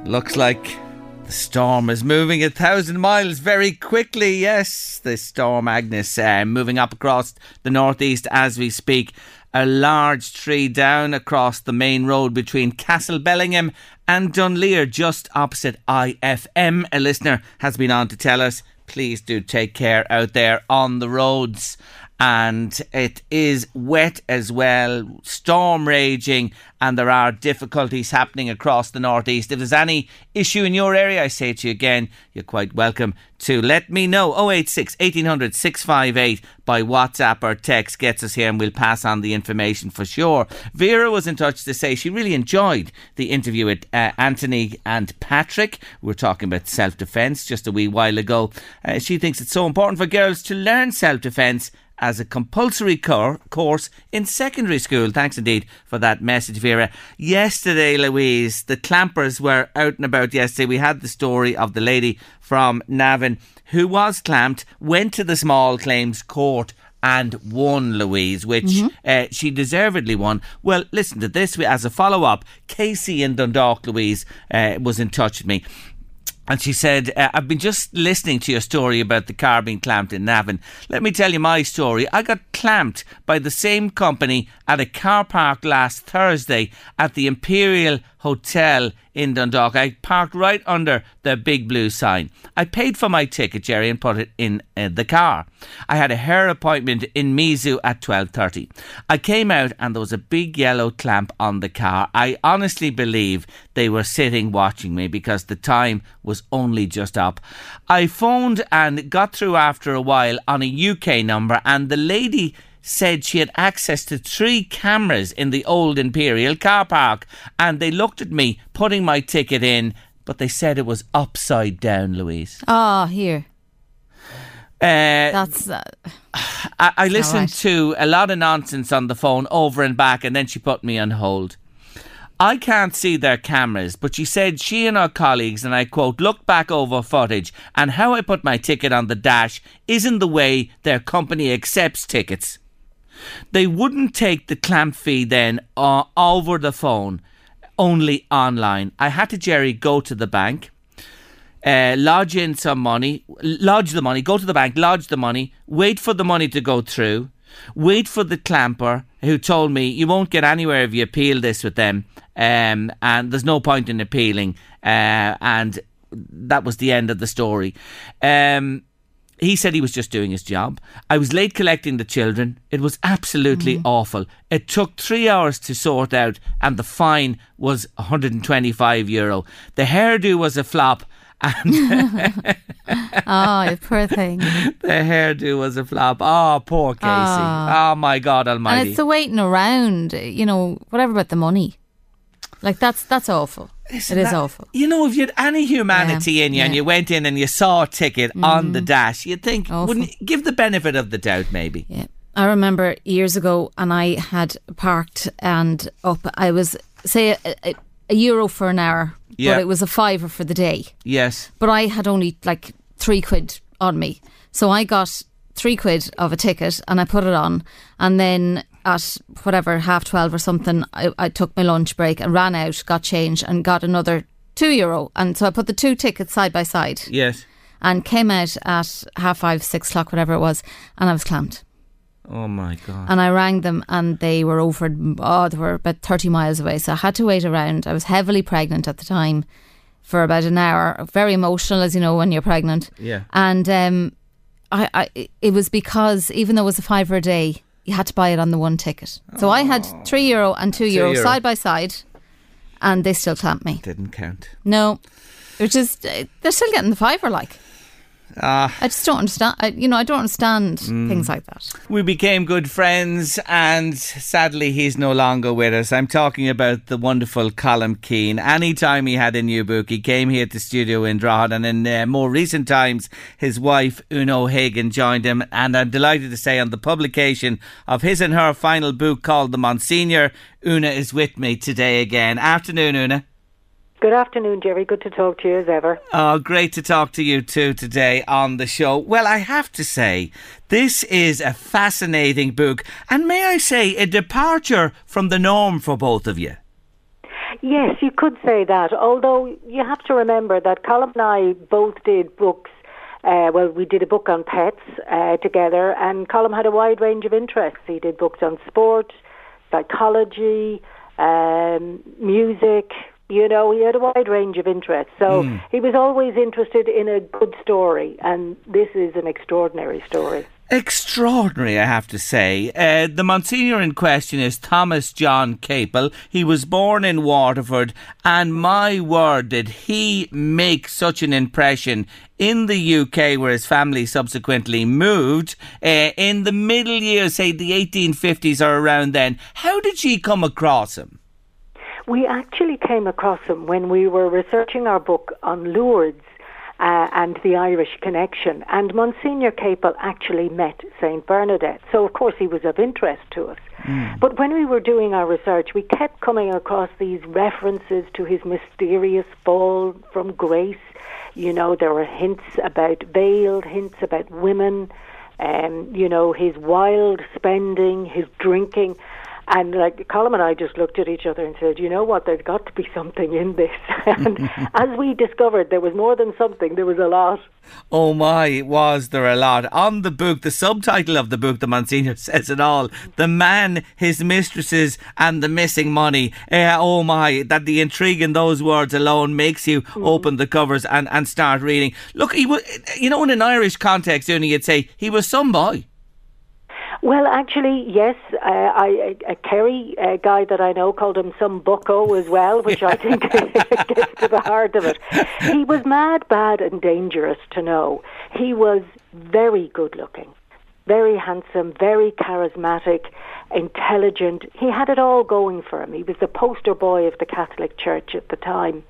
Looks like the storm is moving a thousand miles very quickly. Yes, the storm Agnes uh, moving up across the northeast as we speak. A large tree down across the main road between Castlebellingham and Dunleer, just opposite IFM. A listener has been on to tell us please do take care out there on the roads and it is wet as well, storm raging, and there are difficulties happening across the northeast. If there's any issue in your area, I say to you again, you're quite welcome to let me know. 086 1800 658 by WhatsApp or text gets us here, and we'll pass on the information for sure. Vera was in touch to say she really enjoyed the interview with uh, Anthony and Patrick. We are talking about self defence just a wee while ago. Uh, she thinks it's so important for girls to learn self defence as a compulsory cor- course in secondary school. Thanks indeed for that message, Vera. Yesterday, Louise, the clampers were out and about yesterday. We had the story of the lady from Navan who was clamped, went to the small claims court and won, Louise, which mm-hmm. uh, she deservedly won. Well, listen to this as a follow up. Casey in Dundalk, Louise, uh, was in touch with me And she said, uh, I've been just listening to your story about the car being clamped in Navan. Let me tell you my story. I got clamped by the same company at a car park last Thursday at the Imperial Hotel in Dundalk. I parked right under the big blue sign. I paid for my ticket, Jerry, and put it in uh, the car. I had a hair appointment in Mizu at 12.30. I came out and there was a big yellow clamp on the car. I honestly believe they were sitting watching me because the time was only just up. I phoned and got through after a while on a UK number and the lady said she had access to three cameras in the old Imperial car park and they looked at me putting my ticket in, but they said it was upside down, Louise. Ah, here. Uh, That's. Uh, I, I listened right. to a lot of nonsense on the phone over and back, and then she put me on hold. I can't see their cameras, but she said she and her colleagues, and I quote, looked back over footage, and how I put my ticket on the dash isn't the way their company accepts tickets. They wouldn't take the clamp fee then uh, over the phone, only online. I had to, Jerry, go to the bank, uh, lodge in some money, lodge the money, go to the bank, lodge the money, wait for the money to go through, wait for the clamper who told me you won't get anywhere if you appeal this with them, um, and there's no point in appealing, uh, and that was the end of the story. Um, he said he was just doing his job. I was late collecting the children. It was absolutely mm. awful. It took three hours to sort out, and the fine was 125 euro. The hairdo was a flop, and (laughs) oh, poor thing. (laughs) the hairdo was a flop. Oh, poor Casey. Ah. Oh, my God Almighty. And it's the waiting around, you know, whatever about the money. Like, that's that's awful. Listen, it is that- awful. You know, if you had any humanity Yeah, in you and yeah. Mm. you went in and you saw a ticket on the dash, you'd think, Awful. wouldn't you give the benefit of the doubt, maybe? Yeah. I remember years ago, and I had parked and up. I was say a, a, a euro for an hour, Yeah. but it was a fiver for the day. Yes. But I had only like three quid on me, so I got three quid of a ticket and I put it on, and then at whatever half twelve or something, I, I took my lunch break and ran out, got change, and got another two euro, and so I put the two tickets side by side Yes. and came out at half five, six o'clock, whatever it was, and I was clamped. Oh, my God. And I rang them and they were over, oh, they were about 30 miles away. So I had to wait around. I was heavily pregnant at the time for about an hour. Very emotional, as you know, when you're pregnant. Yeah. And um, I, I, it was because even though it was a fiver a day, you had to buy it on the one ticket. So I had three euro and two, euro, euro. side by side, and they still clamped me. Didn't count. No, which is they're still getting the fiver. Like Ah. I just don't understand. I, you know, I don't understand things like that. We became good friends, and sadly, he's no longer with us. I'm talking about the wonderful Colm Keane. Anytime he had a new book, he came here to the studio in Drogheda, and in uh, more recent times, his wife, Una O'Hagan, joined him. And I'm delighted to say, on the publication of his and her final book called The Monsignor, Una is with me today again. Afternoon, Una. Good afternoon, Jerry. Good to talk to you as ever. Oh, great to talk to you too today on the show. Well, I have to say, this is a fascinating book, and may I say, a departure from the norm for both of you. Yes, you could say that. Although you have to remember that Colm and I both did books. Uh, well, we did a book on pets uh, together, and Colm had a wide range of interests. He did books on sport, psychology, um, music. You know, he had a wide range of interests. So he was always interested in a good story, and this is an extraordinary story. Extraordinary, I have to say. Uh, the Monsignor in question is Thomas John Capel. He was born in Waterford, and my word, did he make such an impression in the UK, where his family subsequently moved uh, in the middle years, say the 1850s or around then. How did she come across him? We actually came across him when we were researching our book on Lourdes uh, and the Irish connection. And Monsignor Capel actually met St. Bernadette. So, of course, he was of interest to us. But when we were doing our research, we kept coming across these references to his mysterious fall from grace. You know, there were hints about veiled, hints about women, um, you know, his wild spending, his drinking. And like Colm and I just looked at each other and said, you know what, there's got to be something in this. (laughs) and as we discovered, there was more than something, there was a lot. Oh my, was there a lot. On the book, the subtitle of the book, the Monsignor (laughs) says it all. The man, his mistresses, and the missing money. Uh, oh my, that the intrigue in those words alone makes you mm. open the covers and, and start reading. Look, he was, you know, in an Irish context, only you'd say he was some boy. Well, actually, yes. Uh, I, a, a Kerry uh, guy that I know called him some bucko as well, which I think (laughs) gets to the heart of it. He was mad, bad, and dangerous to know. He was very good looking, very handsome, very charismatic, intelligent. He had it all going for him. He was the poster boy of the Catholic Church at the time.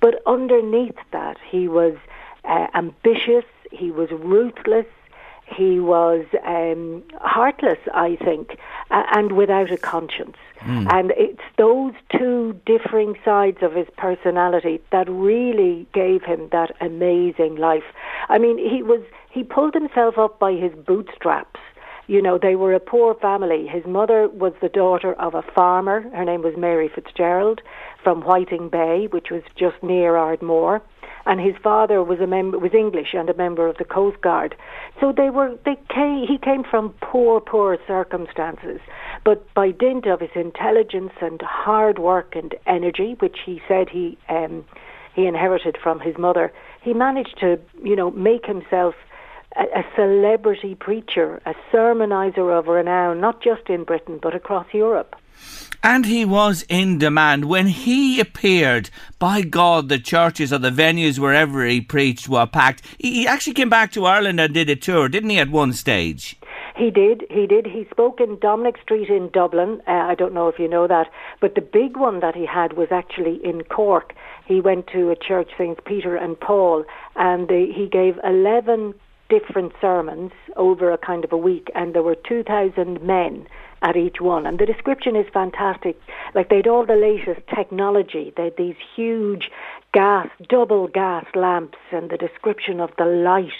But underneath that, he was uh, ambitious, he was ruthless, he was um, heartless, I think, and without a conscience. Mm. And it's those two differing sides of his personality that really gave him that amazing life. I mean, he was he pulled himself up by his bootstraps. You know, they were a poor family. His mother was the daughter of a farmer. Her name was Mary Fitzgerald from Whiting Bay, which was just near Ardmore and his father was a member was English and a member of the Coast Guard. So they were they came, he came from poor poor circumstances, but by dint of his intelligence and hard work and energy, which he said he um, he inherited from his mother, he managed to you know make himself a, a celebrity preacher, a sermonizer of renown, not just in Britain but across Europe. And he was in demand. When he appeared, by God, the churches or the venues wherever he preached were packed. He actually came back to Ireland and did a tour, didn't he, at one stage? He did, he did. He spoke in Dominic Street in Dublin. Uh, I don't know if you know that, but the big one that he had was actually in Cork. He went to a church, St. Peter and Paul, and he gave 11 different sermons over a kind of a week, and there were 2,000 men at each one. And the description is fantastic. Like they'd all the latest technology. They had these huge gas, double gas lamps, and the description of the light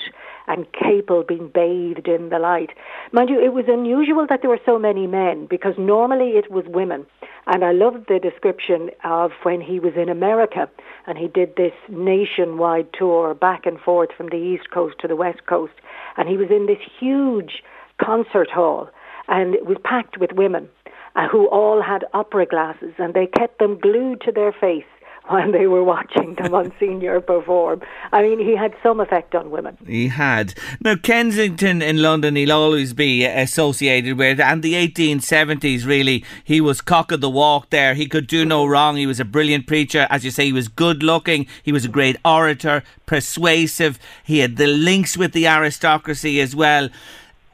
and Capel being bathed in the light. Mind you, it was unusual that there were so many men because normally it was women. And I loved the description of when he was in America and he did this nationwide tour back and forth from the East Coast to the West Coast. And he was in this huge concert hall and it was packed with women uh, who all had opera glasses and they kept them glued to their face (laughs) when they were watching the Monsignor (laughs) perform. I mean, he had some effect on women. He had. Now, Kensington in London, he'll always be associated with, and the 1870s, really, he was cock of the walk there. He could do no wrong. He was a brilliant preacher. As you say, he was good looking. He was a great orator, persuasive. He had the links with the aristocracy as well.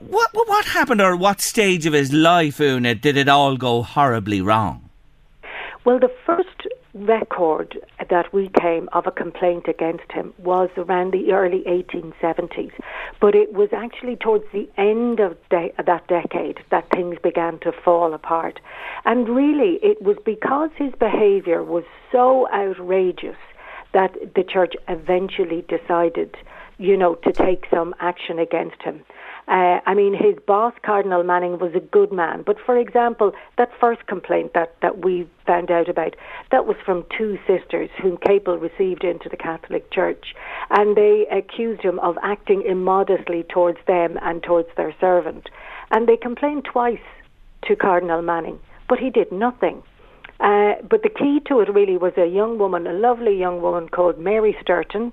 What, what happened or what stage of his life, Una, did it all go horribly wrong? Well, the first record that we came of a complaint against him was around the early 1870s, but it was actually towards the end of de- that decade that things began to fall apart. And really, it was because his behaviour was so outrageous that the church eventually decided, you know, to take some action against him. Uh, I mean, his boss, Cardinal Manning, was a good man. But for example, that first complaint that, that we found out about, that was from two sisters whom Capel received into the Catholic Church. And they accused him of acting immodestly towards them and towards their servant. And they complained twice to Cardinal Manning, but he did nothing. Uh, but the key to it really was a young woman, a lovely young woman called Mary Sturton,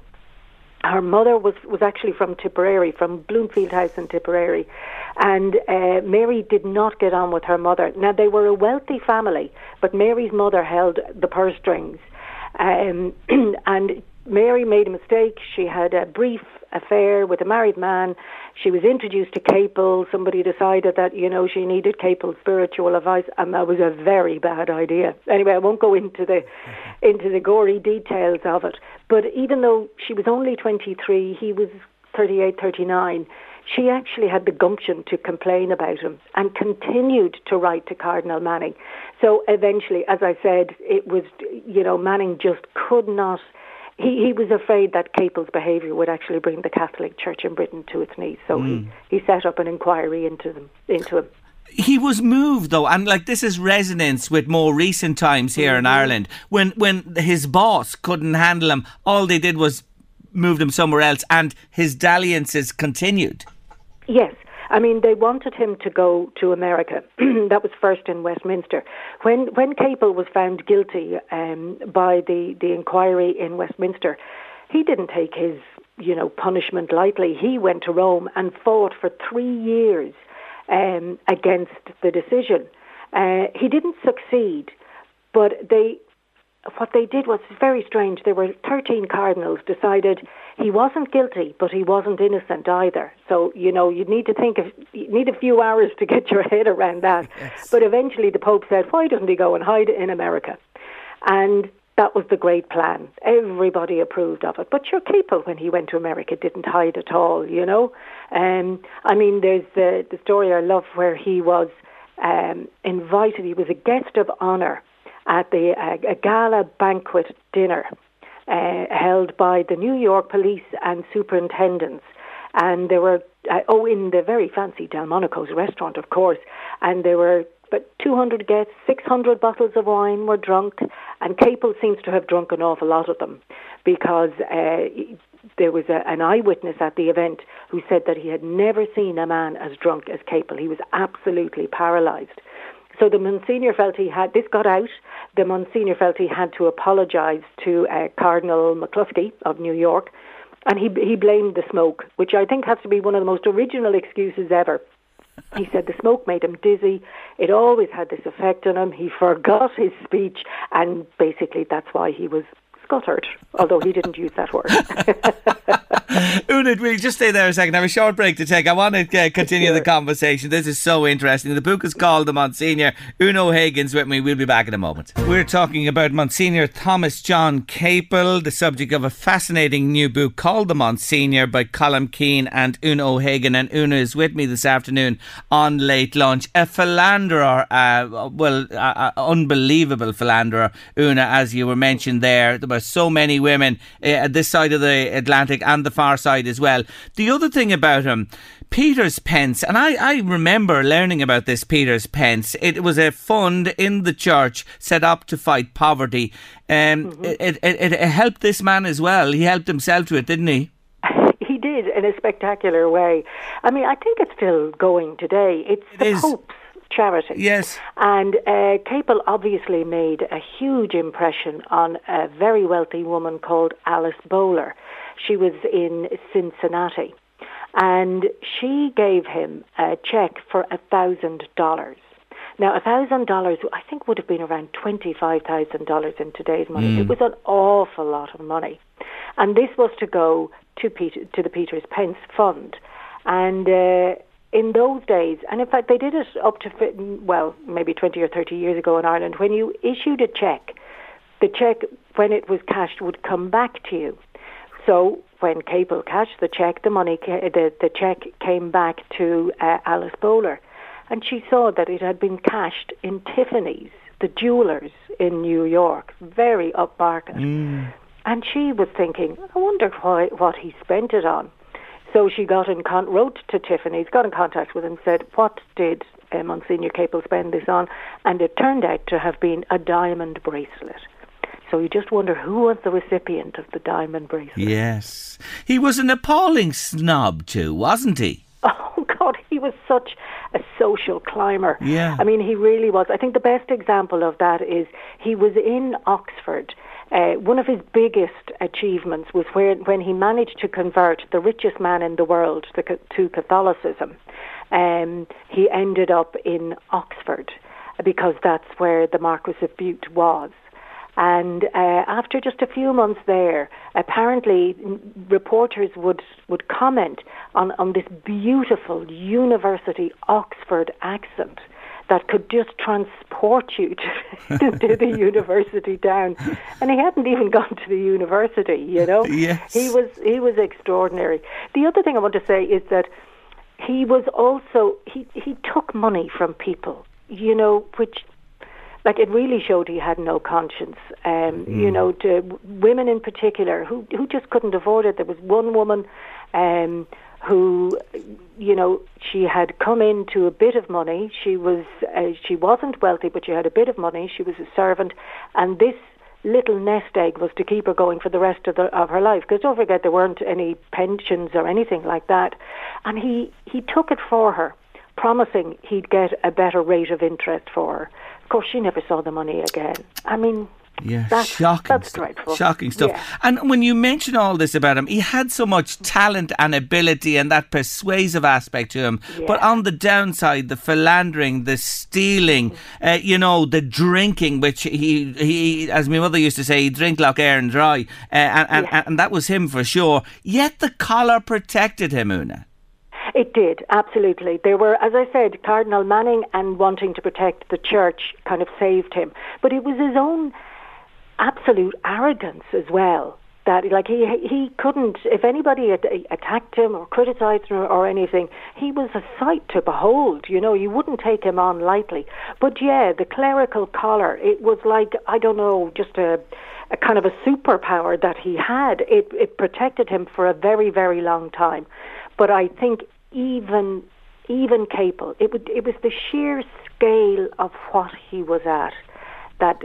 her mother was, was actually from Tipperary, from Bloomfield House in Tipperary. And uh, Mary did not get on with her mother. Now, they were a wealthy family, but Mary's mother held the purse strings. Um, (clears throat) and Mary made a mistake. She had a brief affair with a married man. She was introduced to Capel. Somebody decided that, you know, she needed Capel's spiritual advice, and that was a very bad idea. Anyway, I won't go into the (laughs) into the gory details of it. But even though she was only 23, he was 38, 39, she actually had the gumption to complain about him and continued to write to Cardinal Manning. So eventually, as I said, it was, you know, Manning just could not he, he was afraid that Capel's behaviour would actually bring the Catholic Church in Britain to its knees. So mm. he, he set up an inquiry into them into him. he was moved though, and like this is resonance with more recent times here mm-hmm. in Ireland when when his boss couldn't handle him. All they did was move him somewhere else, and his dalliances continued. Yes. I mean, they wanted him to go to America. (clears throat) that was first in Westminster. When when Capel was found guilty um, by the, the inquiry in Westminster, he didn't take his you know punishment lightly. He went to Rome and fought for three years um, against the decision. Uh, he didn't succeed, but they what they did was very strange. There were 13 cardinals decided he wasn't guilty, but he wasn't innocent either. So, you know, you need to think of, you need a few hours to get your head around that. Yes. But eventually the Pope said, why doesn't he go and hide in America? And that was the great plan. Everybody approved of it. But your people, when he went to America, didn't hide at all, you know? Um, I mean, there's the, the story I love where he was um, invited, he was a guest of honour at the uh, a gala banquet dinner uh, held by the New York police and superintendents. And there were, uh, oh, in the very fancy Delmonico's restaurant, of course, and there were but 200 guests, 600 bottles of wine were drunk, and Capel seems to have drunk an awful lot of them because uh, there was a, an eyewitness at the event who said that he had never seen a man as drunk as Capel. He was absolutely paralysed. So the Monsignor felt he had, this got out, the Monsignor felt he had to apologise to uh, Cardinal McCloskey of New York, and he, he blamed the smoke, which I think has to be one of the most original excuses ever. He said the smoke made him dizzy. It always had this effect on him. He forgot his speech, and basically that's why he was scuttered, although he didn't use that word. (laughs) Una, we just stay there a second. I have a short break to take. I want to uh, continue sure. the conversation. This is so interesting. The book is called The Monsignor. Una O'Hagan's with me. We'll be back in a moment. We're talking about Monsignor Thomas John Capel, the subject of a fascinating new book called The Monsignor by Colm Keane and Una O'Hagan. And Una is with me this afternoon on Late Lunch. A philanderer, uh, well, uh, uh, unbelievable philanderer, Una, as you were mentioned there. There were so many women uh, at this side of the Atlantic and the far side as well. The other thing about him, Peter's Pence, and I, I remember learning about this Peter's Pence. It was a fund in the church set up to fight poverty. Um, mm-hmm. it, it, it, it helped this man as well. He helped himself to it, didn't he? (laughs) He did in a spectacular way. I mean, I think it's still going today. It's it the is. Pope's charity. Yes. And uh, Capel obviously made a huge impression on a very wealthy woman called Alice Bowler. She was in Cincinnati. And she gave him a check for a thousand dollars. Now, a thousand dollars, I think, would have been around twenty-five thousand dollars in today's money. Mm. It was an awful lot of money, and this was to go to Peter, to the Peters Pence Fund, and uh, in those days, and in fact, they did it up to well, maybe twenty or thirty years ago in Ireland. When you issued a check, the check, when it was cashed, would come back to you. So when Capel cashed the check, the money, the, the check came back to uh, Alice Bowler, and she saw that it had been cashed in Tiffany's, the jewelers in New York, very upmarket. Mm. And she was thinking, I wonder why, what he spent it on. So she got in con- wrote to Tiffany's, got in contact with him, said, "What did uh, Monsignor Capel spend this on?" And it turned out to have been a diamond bracelet. So you just wonder who was the recipient of the diamond bracelet. Yes. He was an appalling snob too, wasn't he? (laughs) Oh God, he was such a social climber. Yeah. I mean, he really was. I think the best example of that is he was in Oxford. Uh, one of his biggest achievements was where, when he managed to convert the richest man in the world to, to Catholicism. Um, he ended up in Oxford because that's where the Marquis of Bute was. And uh, after just a few months there, apparently reporters would, would comment on, on this beautiful university Oxford accent that could just transport you to, (laughs) to the (laughs) university town. And he hadn't even gone to the university, you know. Yes. He was he was extraordinary. The other thing I want to say is that he was also he, he took money from people, you know, which like it really showed he had no conscience. Um, mm. You know, to women in particular who who just couldn't afford it. There was one woman um, who, you know, she had come into a bit of money. She was uh, she wasn't wealthy, but she had a bit of money. She was a servant, and this little nest egg was to keep her going for the rest of, the, of her life. Because don't forget, there weren't any pensions or anything like that. And he he took it for her, promising he'd get a better rate of interest for her. Of course, she never saw the money again. I mean, yeah, that's, shocking. That's. Shocking stuff. Yeah. And when you mention all this about him, he had so much talent and ability and that persuasive aspect to him. Yeah. But on the downside, the philandering, the stealing, uh, you know, the drinking, which he, he, as my mother used to say, he drink like air and dry, uh, and, and, Yeah. and that was him for sure. Yet the collar protected him, Una. It did, absolutely. There were, as I said, Cardinal Manning and wanting to protect the church kind of saved him. But it was his own absolute arrogance as well. That like he he couldn't if anybody at, attacked him or criticized him or, or anything, he was a sight to behold. You know, you wouldn't take him on lightly. But yeah, the clerical collar, it was like I don't know, just a a kind of a superpower that he had. It it protected him for a very very long time. But I think even even Capel, it would it was the sheer scale of what he was at that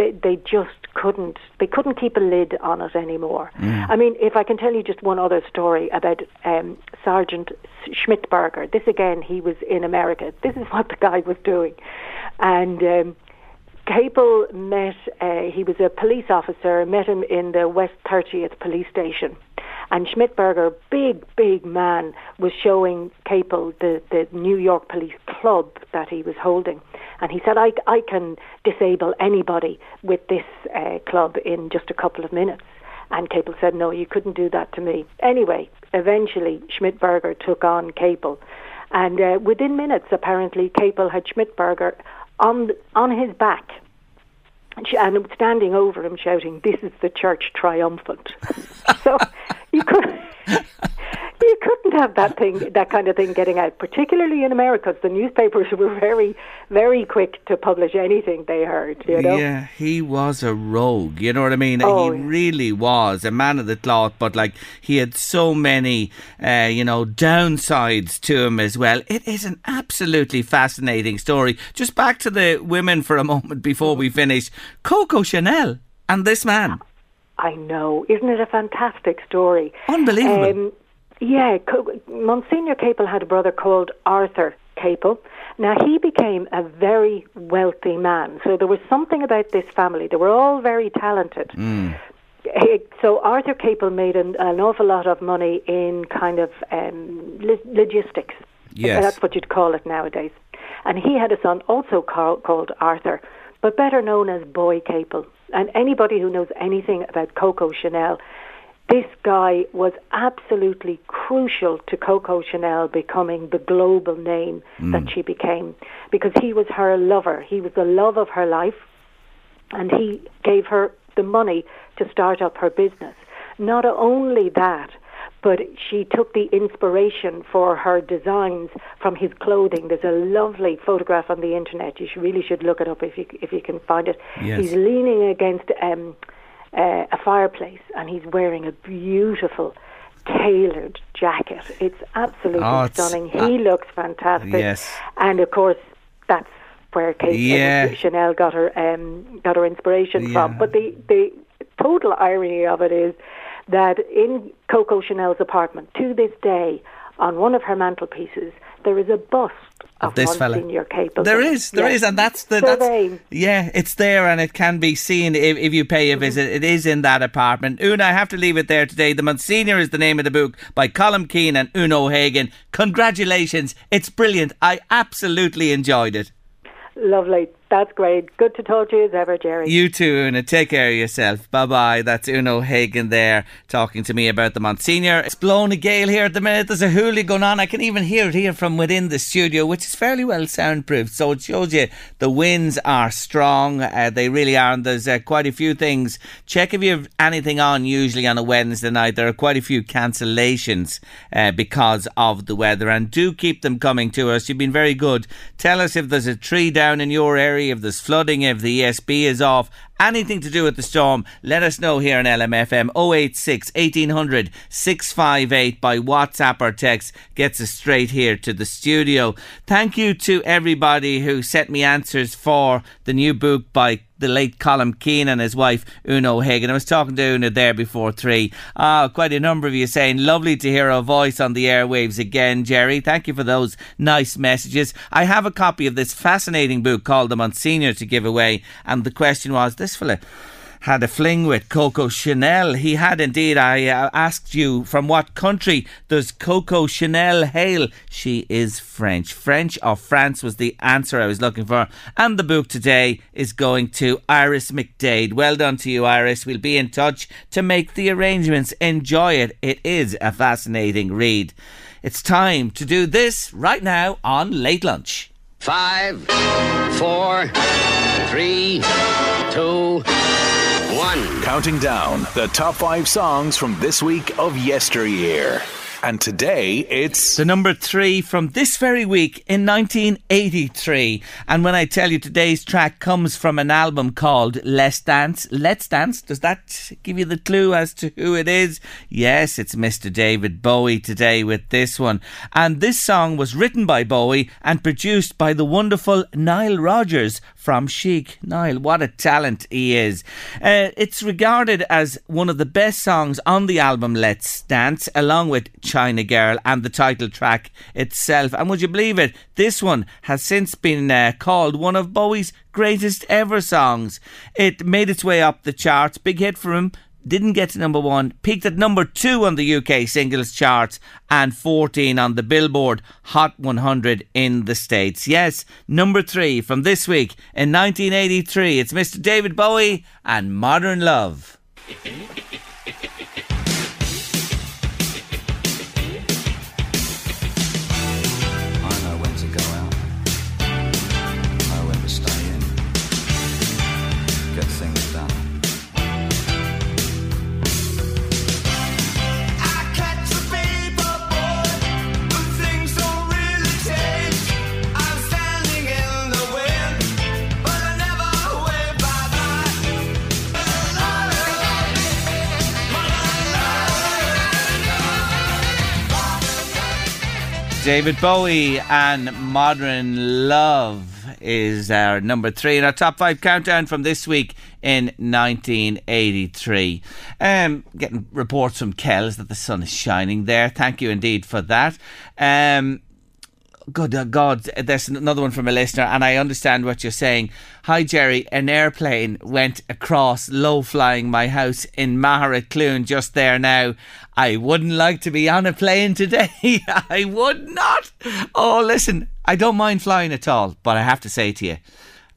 they, they just couldn't they couldn't keep a lid on it anymore. I mean, if I can tell you just one other story about um, Sergeant Schmidtberger. This again, he was in America. This is what the guy was doing, and. Um, Capel met, uh, he was a police officer, met him in the West 30th police station. And Schmidberger, big, big man, was showing Capel the, the New York Police Club that he was holding. And he said, I, I can disable anybody with this uh, club in just a couple of minutes. And Capel said, No, you couldn't do that to me. Anyway, eventually, Schmidberger took on Capel. And uh, within minutes, apparently, Capel had Schmidberger on, on his back and standing over him shouting, "This is the church triumphant." (laughs) so you could couldn't have that thing, that kind of thing, getting out, particularly in America. The newspapers (laughs) were very, very quick to publish anything they heard. You know. Yeah, he was a rogue. You know what I mean? Oh, he yeah. really was a man of the cloth, but like he had so many, uh, you know, downsides to him as well. It is an absolutely fascinating story. Just back to the women for a moment before we finish. Coco Chanel and this man. I know. Isn't it a fantastic story? Unbelievable. Um, yeah, Monsignor Capel had a brother called Arthur Capel. Now, he became a very wealthy man. So there was something about this family. They were all very talented. Eh, So Arthur Capel made an, an awful lot of money in kind of um, lo- logistics. Yes. That's what you'd call it nowadays. And he had a son also call, called Arthur, but better known as Boy Capel. And anybody who knows anything about Coco Chanel, this guy was absolutely crucial to Coco Chanel becoming the global name that she became because he was her lover. He was the love of her life and he gave her the money to start up her business. Not only that, but she took the inspiration for her designs from his clothing. There's a lovely photograph on the internet. You should, really should look it up if you if you can find it. Yes. He's leaning against um, uh, a fireplace and he's wearing a beautiful tailored jacket. It's absolutely Oh, it's- stunning. He looks fantastic. Yes. And of course, that's where Kate Yeah. Chanel got her um, got her inspiration Yeah. from. But the the total irony of it is that in Coco Chanel's apartment, to this day, on one of her mantelpieces, there is a bust of, Of this fella. There is, there Yeah. is, and that's the that's yeah, it's there and it can be seen if, if you pay a Mm-hmm. visit. It is in that apartment. Una, I have to leave it there today. The Monsignor is the name of the book by Colm Keane and Una O'Hagan. Congratulations, it's brilliant. I absolutely enjoyed it. Lovely. That's great. Good to talk to you as ever, Jerry. You too, Una. Take care of yourself. Bye bye. That's Una O'Hagan there talking to me about the Monsignor. It's blown a gale here at the minute. There's a hoolie going on. I can even hear it here from within the studio, which is fairly well soundproofed. So it shows you the winds are strong. Uh, they really are. And there's uh, quite a few things. Check if you have anything on, usually on a Wednesday night. There are quite a few cancellations uh, because of the weather. And do keep them coming to us. You've been very good. Tell us if there's a tree down in your area, if this flooding, if the ESB is off anything to do with the storm, let us know here on LMFM 086 1800 658 by WhatsApp or text. Gets us straight here to the studio. Thank you to everybody who sent me answers for the new book by the late Colm Keane and his wife Una O'Hagan. I was talking to Una there before three. Ah, quite a number of you saying lovely to hear a voice on the airwaves again, Jerry. Thank you for those nice messages. I have a copy of this fascinating book called The Monsignor to give away, and the question was this fella had a fling with Coco Chanel. He had indeed. I uh, asked you from what country does Coco Chanel hail? She is French. French or France was the answer I was looking for. And the book today is going to Iris McDade. Well done to you, Iris. We'll be in touch to make the arrangements. Enjoy it. It is a fascinating read. It's time to do this right now on Late Lunch. Five, four, three, two, one. Counting down the top five songs from this week of yesteryear. And today it's the number three from this very week in 1983. And when I tell you today's track comes from an album called Let's Dance, Let's Dance, does that give you the clue as to who it is? Yes, it's Mr. David Bowie today with this one. And this song was written by Bowie and produced by the wonderful Nile Rodgers from Chic. Nile, what a talent he is. Uh, it's regarded as one of the best songs on the album Let's Dance, along with China Girl and the title track itself. And would you believe it? This one has since been uh, called one of Bowie's greatest ever songs. It made its way up the charts, big hit for him didn't get to number one, peaked at number two on the UK singles charts and 14 on the Billboard Hot 100 in the States. Yes, number three from this week in 1983. It's Mr. David Bowie and Modern Love. (laughs) David Bowie and Modern Love is our number three in our top five countdown from this week in 1983. Um, getting reports from Kells that the sun is shining there. Thank you indeed for that. Um, good uh, God, there's another one from a listener, and I understand what you're saying. Hi, Jerry. An airplane went across low flying my house in Maharat just there now. I wouldn't like to be on a plane today. (laughs) I would not. Oh, listen, I don't mind flying at all, but I have to say to you,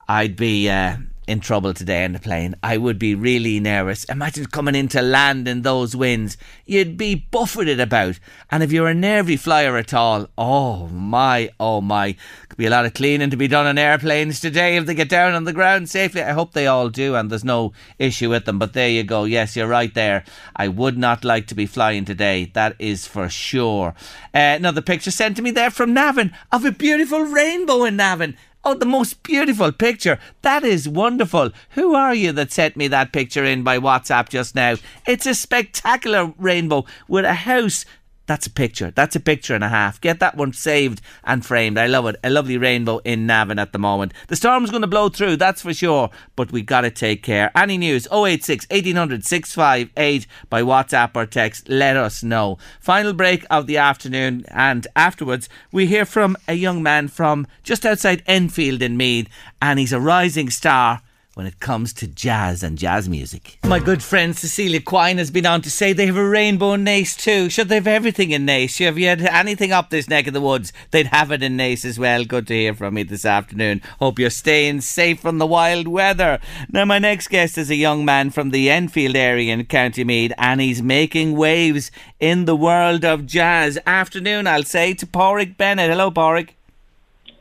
I'd be. Uh, in trouble today on the plane. I would be really nervous. Imagine coming into land in those winds. You'd be buffeted about. And if you're a nervy flyer at all, oh my, oh my. Could be a lot of cleaning to be done on airplanes today if they get down on the ground safely. I hope they all do and there's no issue with them. But there you go. Yes, you're right there. I would not like to be flying today. That is for sure. Uh, another picture sent to me there from Navan of a beautiful rainbow in Navan. Oh, the most beautiful picture. That is wonderful. Who are you that sent me that picture in by WhatsApp just now? It's a spectacular rainbow with a house that's a picture. That's a picture and a half. Get that one saved and framed. I love it. A lovely rainbow in Navan at the moment. The storm's going to blow through, that's for sure, but we got to take care. Any news? 086 1800 658 by WhatsApp or text. Let us know. Final break of the afternoon, and afterwards, we hear from a young man from just outside Enfield in Meath, and he's a rising star when it comes to jazz and jazz music. My good friend Cecilia Quine has been on to say they have a rainbow Naas too. Should they have everything in Naas? Have you had anything up this neck of the woods? They'd have it in Naas as well. Good to hear from you this afternoon. Hope you're staying safe from the wild weather. Now, my next guest is a young man from the Enfield area in County Meath, and he's making waves in the world of jazz. Afternoon, I'll say to Padraig Bennett. Hello, Padraig.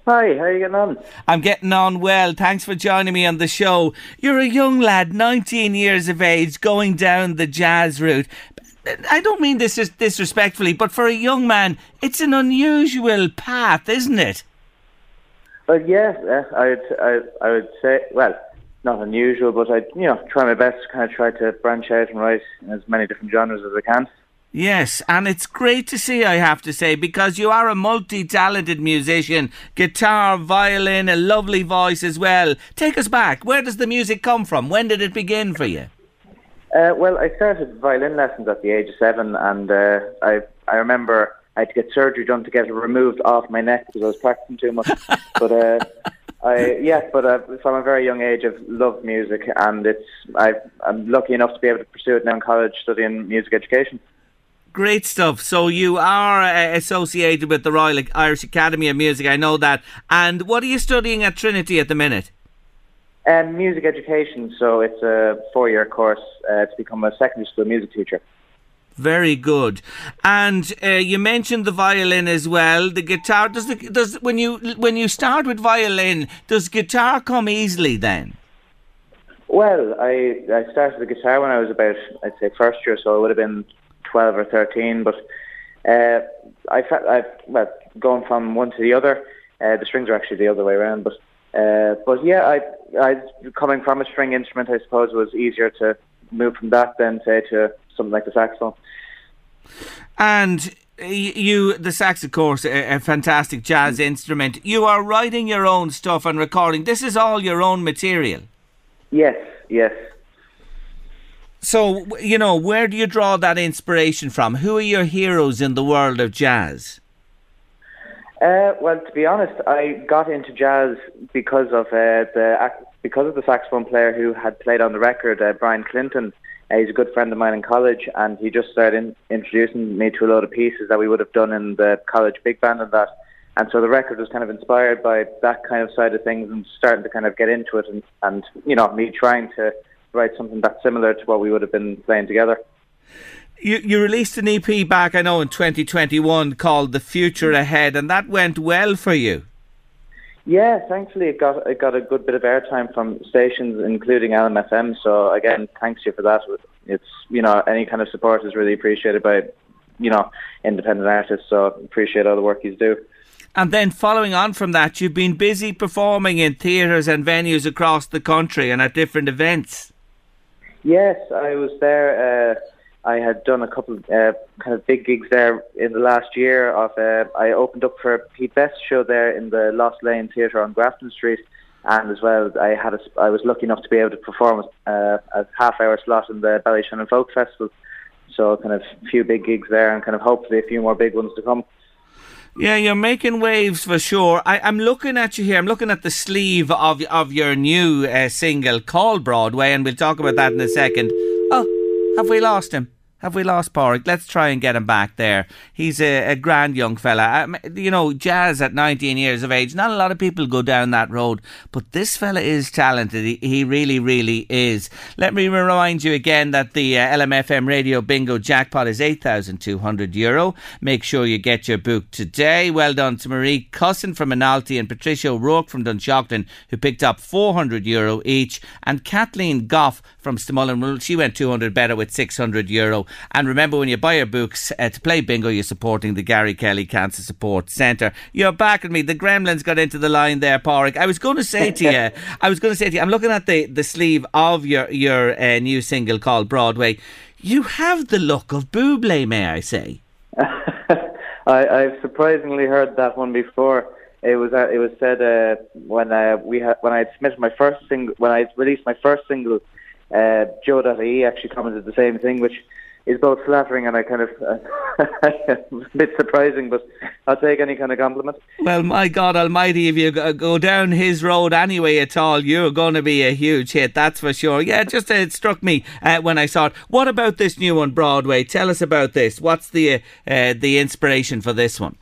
Hi, how are you getting on? I'm getting on well. Thanks for joining me on the show. You're a young lad, 19 years of age, going down the jazz route. I don't mean this disrespectfully, but for a young man, it's an unusual path, isn't it? Well, yes, uh, I would, I, I would say, well, not unusual, but I, you know, try my best to kind of try to branch out and write in as many different genres as I can. Yes, and it's great to see, I have to say, because you are a multi talented musician guitar, violin, a lovely voice as well. Take us back. Where does the music come from? When did it begin for you? Uh, well, I started violin lessons at the age of seven, and uh, I I remember I had to get surgery done to get it removed off my neck because I was practicing too much. (laughs) but uh, I yeah, but uh, from a very young age, I've loved music, and it's I I'm lucky enough to be able to pursue it now in college, studying music education. Great stuff. So you are uh, associated with the Royal Irish Academy of Music. I know that. And what are you studying at Trinity at the minute? Um, music education. So it's a four-year course uh, to become a secondary school music teacher. Very good. And uh, you mentioned the violin as well. The guitar does the does when you when you start with violin, does guitar come easily then? Well, I I started the guitar when I was about I'd say first year, so it would have been twelve or thirteen. But uh, I I well going from one to the other. Uh, the strings are actually the other way around, but uh, but yeah, I I coming from a string instrument, I suppose it was easier to move from that than say to something like the saxophone. And you, the sax, of course, a, a, fantastic jazz instrument. You are writing your own stuff and recording. This is all your own material. Yes, yes. So, you know, where do you draw that inspiration from? Who are your heroes in the world of jazz? Uh, well, to be honest, I got into jazz because of uh, the because of the saxophone player who had played on the record, uh, Brian Clinton. Uh, he's a good friend of mine in college, and he just started in, introducing me to a lot of pieces that we would have done in the college big band and that. And so the record was kind of inspired by that kind of side of things and starting to kind of get into it, and, and you know, me trying to write something that's similar to what we would have been playing together. You, you released an EP back, I know, in 2021 called The Future Ahead, and that went well for you. Yeah, thankfully it got it got a good bit of airtime from stations, including LMFM. So again, thanks you for that. It's you know any kind of support is really appreciated by you know independent artists. So appreciate all the work you do. And then following on from that, you've been busy performing in theatres and venues across the country and at different events. Yes, I was there. Uh, I had done a couple uh, kind of big gigs there in the last year. Of uh, I opened up for Pete Best show there in the Lost Lane Theatre on Grafton Street, and as well I had a, I was lucky enough to be able to perform uh, a half hour slot in the Ballyshannon Folk Festival. So kind of a few big gigs there, and kind of hopefully a few more big ones to come. Yeah, you're making waves for sure. I, am looking at you here. I'm looking at the sleeve of of your new uh, single called Broadway, and we'll talk about that in a second. Oh, have we lost him? Have we lost Padraig? Let's try and get him back there. He's a, a grand young fella. You know, jazz at 19 years of age. Not a lot of people go down that road, but this fella is talented. He, he really, really is. Let me remind you again that the uh, LMFM Radio Bingo jackpot is 8,200 euro. Make sure you get your book today. Well done to Marie Cusson from Analty and Patricia O'Rourke from Dunshaughlin, who picked up 400 euro each, and Kathleen Goff from Stamullen. She went 200 better with 600 euro. And remember, when you buy your books uh, to play bingo, you're supporting the Gary Kelly Cancer Support Centre. You're back with me. The Gremlins got into the line there, Padraig. I was going to say to you, (laughs) I was going to say to you, I'm looking at the, the sleeve of your your uh, new single called Broadway. You have the look of Buble, may I say? (laughs) I, I've surprisingly heard that one before. It was uh, it was said uh, when uh, we had when I submitted my first single when I released my first single. Uh, Joe.ie actually commented the same thing, which is both flattering and I kind of uh, (laughs) a bit surprising, but I'll take any kind of compliment. Well, my God Almighty, if you go down his road anyway at all, you're going to be a huge hit, that's for sure. Yeah, just uh, it struck me uh, when I saw it. What about this new one, Broadway? Tell us about this. What's the uh, the inspiration for this one?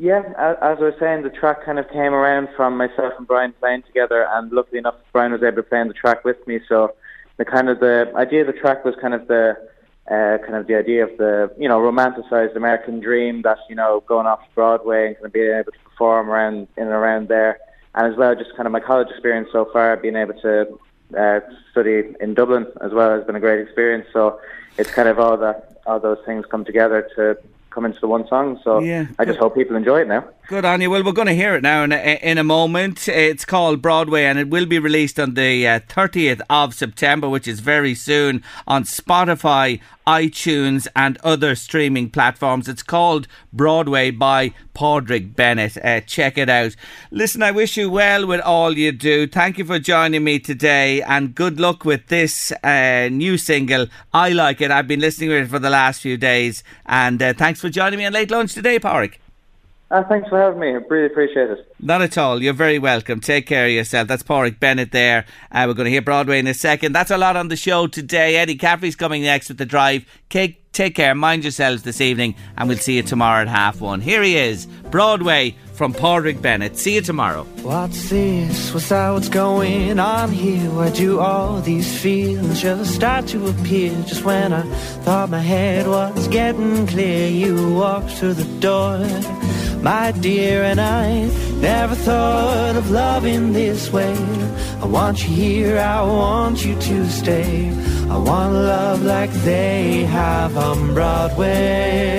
Yeah, as I was saying, the track kind of came around from myself and Brian playing together, and luckily enough, Brian was able to play on the track with me. So the kind of the idea of the track was kind of the uh, kind of the idea of the you know romanticized American dream that you know going off to Broadway and kind of being able to perform around in and around there, and as well just kind of my college experience so far, being able to uh, study in Dublin as well has been a great experience. So it's kind of all that all those things come together to come into the one song. So yeah, I just hope people enjoy it now. Good on you. Well, we're going to hear it now in a, in a moment. It's called Broadway and it will be released on the uh, 30th of September, which is very soon, on Spotify, iTunes, and other streaming platforms. It's called Broadway by Padraig Bennett. Uh, check it out. Listen, I wish you well with all you do. Thank you for joining me today and good luck with this uh, new single. I like it. I've been listening to it for the last few days. And uh, thanks for joining me on Late Lunch today, Padraig. Uh, thanks for having me. I really appreciate it. Not at all. You're very welcome. Take care of yourself. That's Padraig Bennett there. Uh, we're going to hear Broadway in a second. That's a lot on the show today. Eddie Caffrey's coming next with The Drive. Take, take care. Mind yourselves this evening, and we'll see you tomorrow at half one. Here he is, Broadway from Padraig Bennett. See you tomorrow. What's this? What's that? What's going on here? Why do all these feelings just start to appear? Just when I thought my head was getting clear, you walked through the door my dear, and I never thought of loving this way. I want you here, I want you to stay. I want love like they have on Broadway.